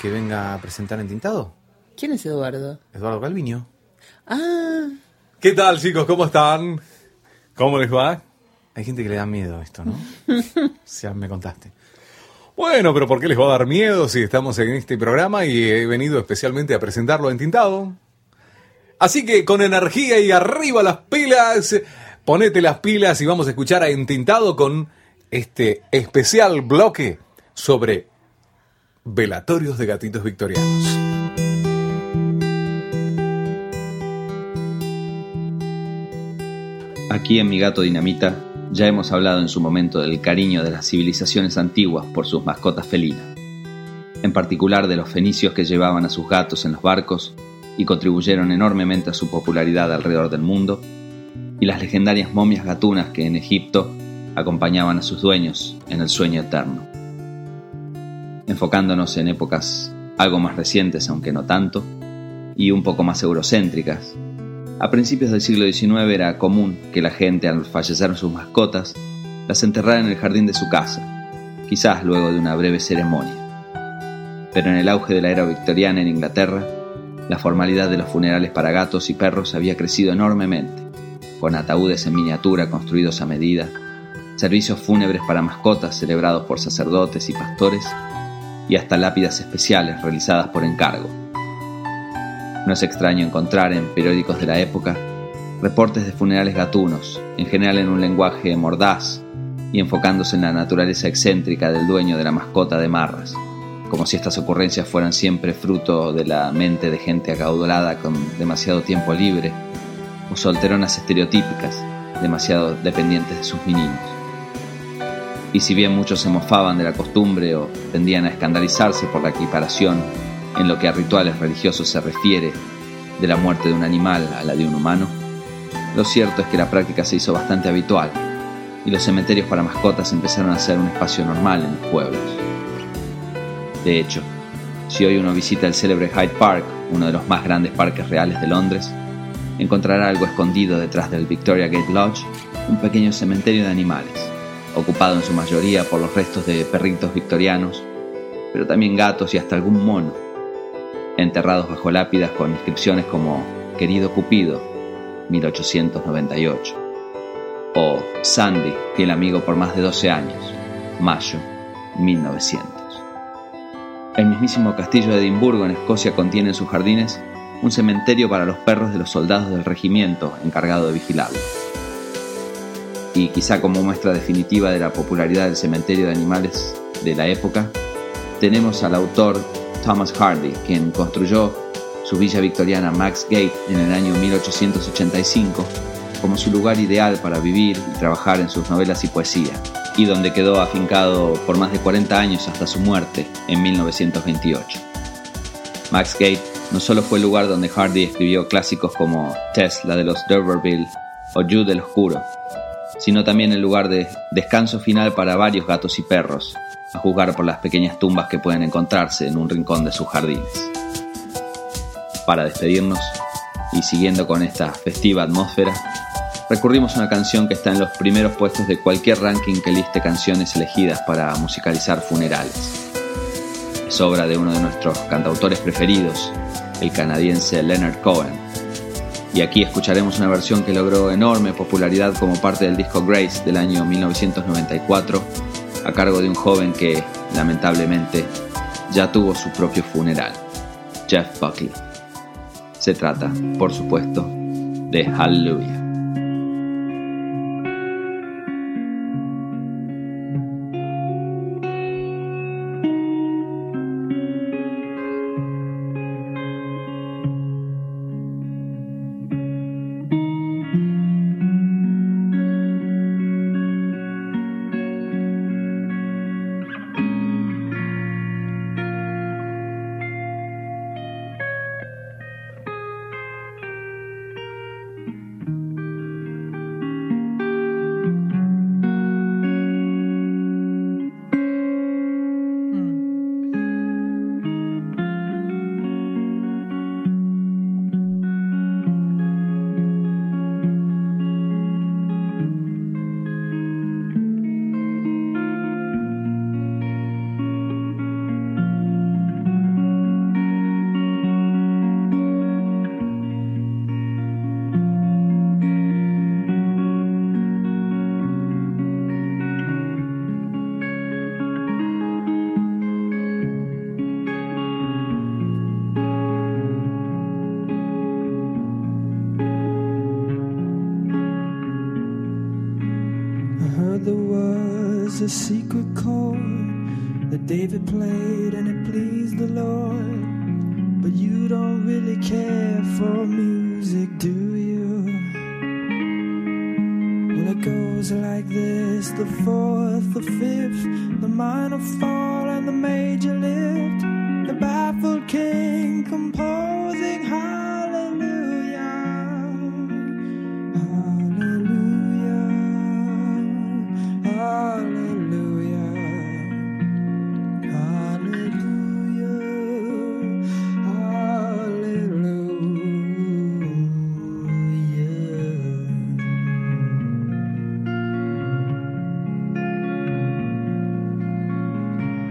que venga a presentar Entintado? ¿Quién es Eduardo? Eduardo Calviño. Ah, ¿Qué tal, chicos? ¿Cómo están? ¿Cómo les va? Hay gente que le da miedo a esto, ¿no? ya me contaste. Bueno, pero ¿por qué les va a dar miedo si estamos en este programa y he venido especialmente a presentarlo en Tintado? Así que con energía y arriba las pilas, ponete las pilas y vamos a escuchar a Entintado con este especial bloque sobre velatorios de gatitos victorianos. Aquí en Mi Gato Dinamita ya hemos hablado en su momento del cariño de las civilizaciones antiguas por sus mascotas felinas, en particular de los fenicios que llevaban a sus gatos en los barcos y contribuyeron enormemente a su popularidad alrededor del mundo, y las legendarias momias gatunas que en Egipto acompañaban a sus dueños en el sueño eterno. Enfocándonos en épocas algo más recientes, aunque no tanto, y un poco más eurocéntricas, a principios del siglo XIX era común que la gente, al fallecer sus mascotas, las enterrara en el jardín de su casa, quizás luego de una breve ceremonia. Pero en el auge de la era victoriana en Inglaterra, la formalidad de los funerales para gatos y perros había crecido enormemente, con ataúdes en miniatura construidos a medida, servicios fúnebres para mascotas celebrados por sacerdotes y pastores, y hasta lápidas especiales realizadas por encargo. No es extraño encontrar en periódicos de la época reportes de funerales gatunos, en general en un lenguaje mordaz y enfocándose en la naturaleza excéntrica del dueño de la mascota de marras, como si estas ocurrencias fueran siempre fruto de la mente de gente acaudalada con demasiado tiempo libre, o solteronas estereotípicas, demasiado dependientes de sus meninos. Y si bien muchos se mofaban de la costumbre o tendían a escandalizarse por la equiparación en lo que a rituales religiosos se refiere de la muerte de un animal a la de un humano, lo cierto es que la práctica se hizo bastante habitual y los cementerios para mascotas empezaron a ser un espacio normal en los pueblos. De hecho, si hoy uno visita el célebre Hyde Park, uno de los más grandes parques reales de Londres, encontrará algo escondido detrás del Victoria Gate Lodge, un pequeño cementerio de animales, ocupado en su mayoría por los restos de perritos victorianos, pero también gatos y hasta algún mono, enterrados bajo lápidas con inscripciones como Querido Cupido, 1898, o Sandy, fiel amigo por más de 12 años, mayo, 1900. El mismísimo castillo de Edimburgo en Escocia contiene en sus jardines un cementerio para los perros de los soldados del regimiento encargado de vigilarlo. Y quizá como muestra definitiva de la popularidad del cementerio de animales de la época, tenemos al autor Thomas Hardy, quien construyó su villa victoriana Max Gate en el año 1885 como su lugar ideal para vivir y trabajar en sus novelas y poesía, y donde quedó afincado por más de 40 años hasta su muerte en 1928. Max Gate no solo fue el lugar donde Hardy escribió clásicos como Tesla de los D'Urberville o Jude el Oscuro, sino también el lugar de descanso final para varios gatos y perros, a juzgar por las pequeñas tumbas que pueden encontrarse en un rincón de sus jardines. Para despedirnos y siguiendo con esta festiva atmósfera, recurrimos a una canción que está en los primeros puestos de cualquier ranking que liste canciones elegidas para musicalizar funerales. Es obra de uno de nuestros cantautores preferidos, el canadiense Leonard Cohen. Y aquí escucharemos una versión que logró enorme popularidad como parte del disco Grace del año 1994, a cargo de un joven que, lamentablemente, ya tuvo su propio funeral, Jeff Buckley. Se trata, por supuesto, de Hallelujah.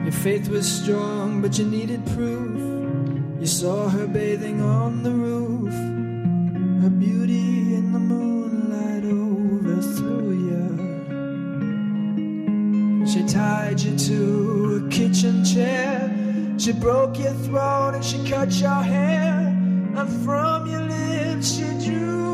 Your faith was strong, but you needed proof. You saw her bathing on the roof. Her beauty in the moonlight overthrew you. She tied you to a kitchen chair. She broke your throat and she cut your hair. And from your lips she drew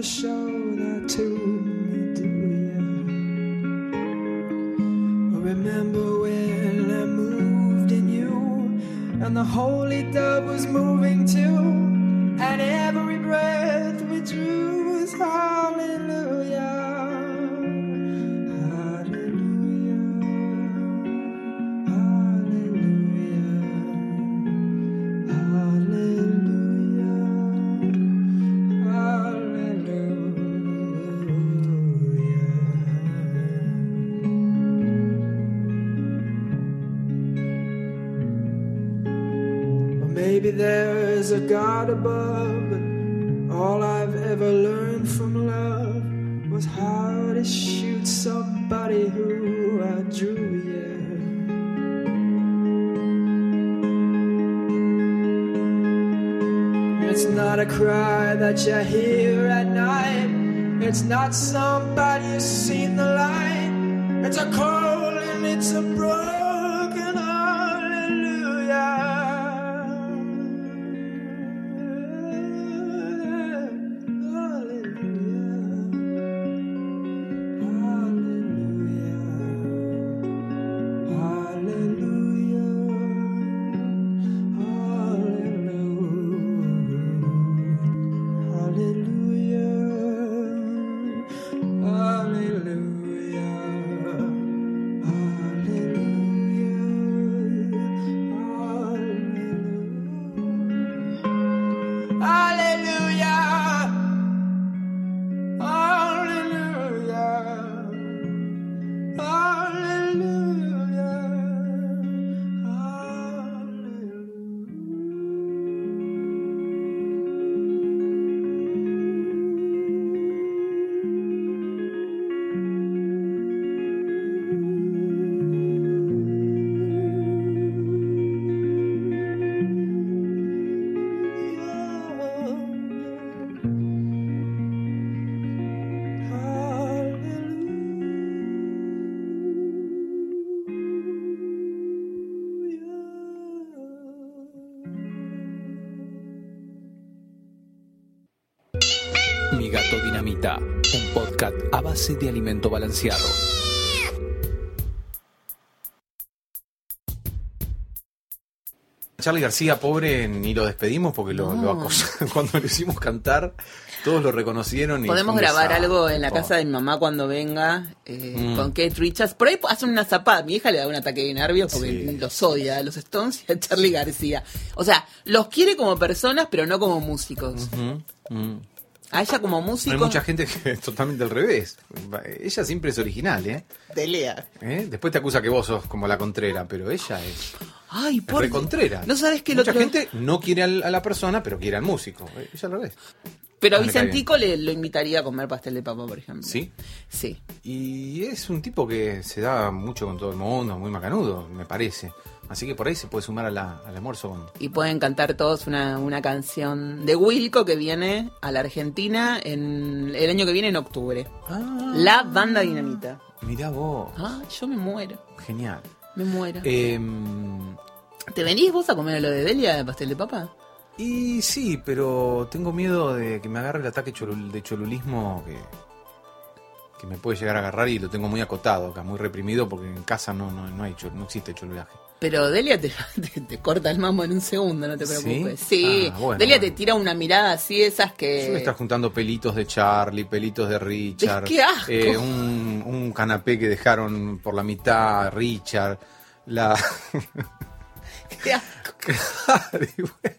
never show God above, but all I've ever learned from love was how to shoot somebody who I drew, yeah. It's not a cry that you hear at night. It's not somebody who's seen the light. It's a call alimento balanceado. Charlie García, pobre, ni lo despedimos porque lo, lo No. acos- cuando lo hicimos cantar, todos lo reconocieron. Y Podemos grabar algo en la casa de mi mamá cuando venga eh, Mm. con Kate Richards. Por ahí hacen una zapada. Mi hija le da un ataque de nervios porque Sí. los odia a los Stones y a Charlie García. O sea, los quiere como personas, pero no como músicos. Ujú. A ella como Hay músico. mucha gente que es totalmente al revés. Ella siempre es original, ¿eh? de Lea. ¿Eh? Después te acusa que vos sos como la contrera, pero ella es, Ay, es por recontrera. No sabes que lo Mucha gente no quiere al- a la persona, pero quiere al músico. Eh, Ella al revés. Pero a Ah, Vicentico le, lo invitaría a comer pastel de papa, por ejemplo. ¿Sí? Sí. Y es un tipo que se da mucho con todo el mundo, muy macanudo, me parece. Así que por ahí se puede sumar a la- al almuerzo. Y pueden cantar todos una, una canción de Wilco que viene a la Argentina en el año que viene en octubre. Ah. La banda dinamita. Mirá vos, Ah, yo me muero. genial. Me muero. Em, ¿Te venís vos a comer a lo de Delia de pastel de papa? y sí, pero tengo miedo de que me agarre el ataque cholul- de cholulismo que, que me puede llegar a agarrar y lo tengo muy acotado acá, muy reprimido porque en casa no, no, no, hay no existe cholulaje. Pero Delia te, te- te corta el mambo en un segundo, no te ¿Sí? preocupes. Sí, Ah, bueno, Delia bueno. te tira una mirada así, esas me que... está juntando pelitos de Charlie, pelitos de Richard. ¡Qué asco! eh, un, un canapé que dejaron por la mitad, Richard. La. Qué asco. Bueno,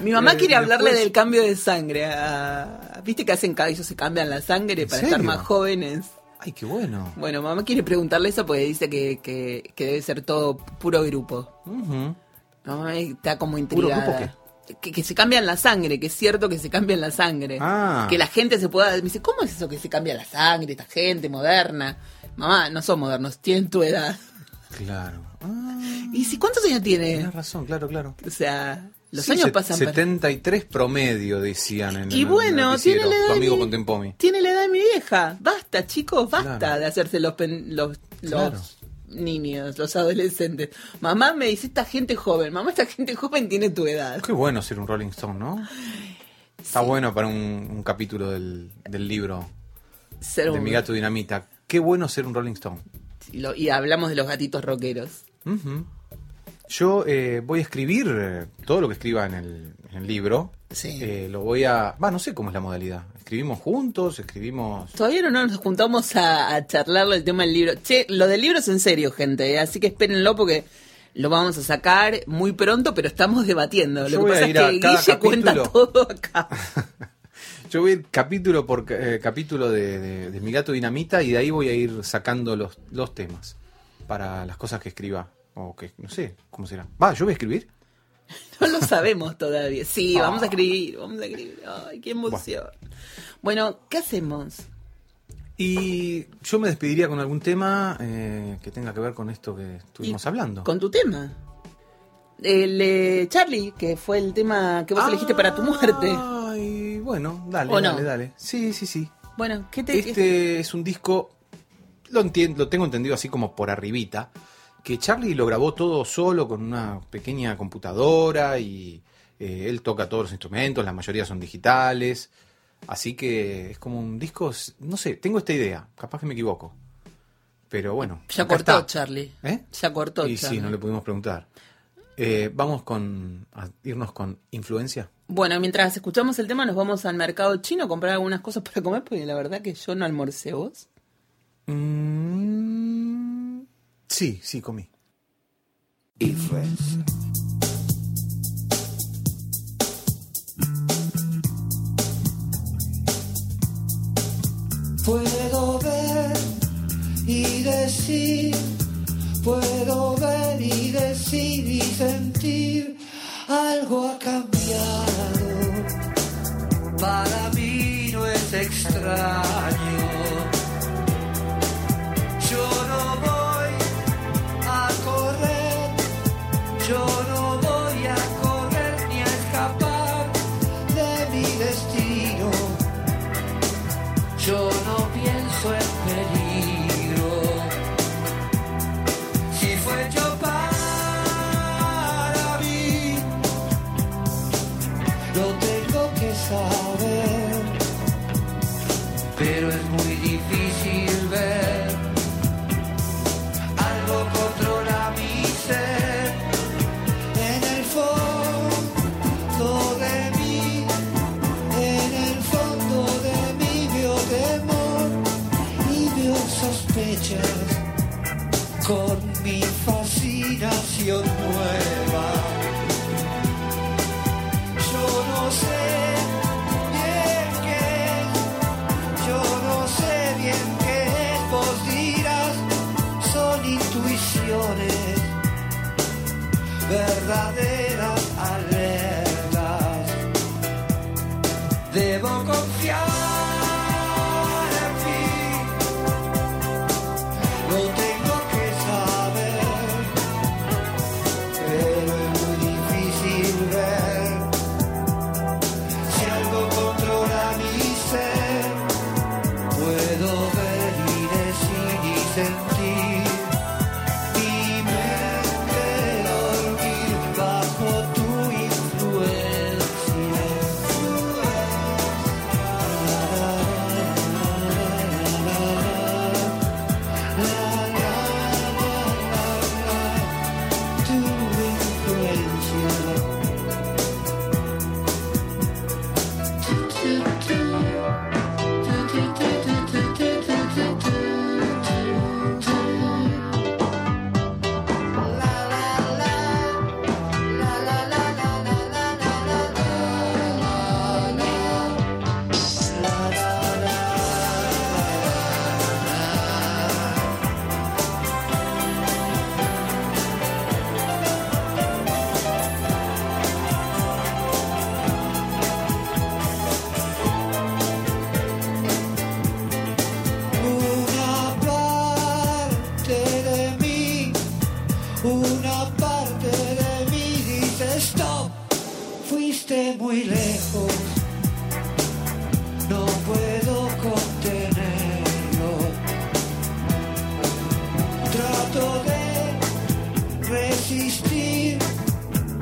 Mi mamá Eh, quiere hablarle después- del cambio de sangre. a- ¿Viste que hacen cada ellos se cambian la sangre ¿En para estar más jóvenes? Ay, qué bueno. Bueno, mamá quiere preguntarle eso porque dice que, que, que debe ser todo puro grupo. Ujú. Mamá está como ¿Puro intrigada. grupo Que, que se cambian la sangre, que es cierto que se cambian la sangre. Ah. Que la gente se pueda... Me dice, ¿cómo es eso que se cambia la sangre? Esta gente moderna. Mamá, no son modernos, tienen tu edad. Claro. Ah, ¿Y si cuántos años tiene? tienes razón, claro, claro. O sea, los Sí, años pasan... per- 73 promedio, decían en Y el bueno, tiene la edad tu amigo mi-. Tiene la edad de mi vieja. Basta, chicos, basta Claro. de hacerse los, pen- los, niños, los adolescentes. Mamá me dice, esta gente joven. Mamá, esta gente joven tiene tu edad. Qué bueno ser un Rolling Stone, ¿no? Está bueno para un, un capítulo del, del libro Ser de un- Mi Gato Dinamita. Qué bueno ser un Rolling Stone. y, lo- y hablamos de los gatitos rockeros. Yo eh, voy a escribir eh, todo lo que escriba en el, en el libro. Sí. Eh, lo voy a. Va, no sé cómo es la modalidad. Escribimos juntos, escribimos. Todavía no nos juntamos a, a charlarlo el tema del libro. Che, lo del libro es en serio, gente, ¿eh? así que espérenlo porque lo vamos a sacar muy pronto, pero estamos debatiendo. Yo Lo que voy a pasa es que Guille cuenta todo acá. Yo voy a ir capítulo por eh, capítulo de, de- de Mi Gato Dinamita y de ahí voy a ir sacando los, los temas para las cosas que escriba. O que, no sé, ¿cómo será? Va, yo voy a escribir. No lo sabemos todavía. Sí, vamos a escribir, vamos a escribir. Ay, qué emoción. Bueno, ¿qué hacemos? Y yo me despediría con algún tema eh, que tenga que ver con esto que estuvimos Y hablando. Con tu tema. El eh, Charlie, que fue el tema que vos elegiste para tu muerte. Ay, bueno, dale, dale, dale. Sí, sí, sí. Bueno, ¿qué te Este es un disco, lo, entiendo, lo tengo entendido así como por arribita, que Charlie lo grabó todo solo con una pequeña computadora y eh, él toca todos los instrumentos, la mayoría son digitales, así que es como un disco, no sé, tengo esta idea, capaz que me equivoco, pero bueno. Ya acá cortó está. Charlie. ¿Eh? Ya cortó Y Charlie. sí, no le pudimos preguntar. Eh, vamos con a irnos con influencia. Bueno, mientras escuchamos el tema, nos vamos al mercado chino a comprar algunas cosas para comer, porque la verdad que yo no almorcé vos. Mm, sí, sí, comí. Influencia. Puedo ver y decir, puedo ver y decir y sentir, algo ha cambiado. Para mí no es extraño. Yo no voy yo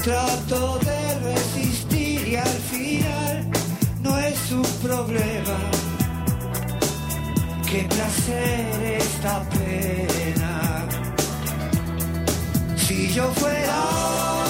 trato de resistir y al final no es un problema. Qué placer esta pena. Si yo fuera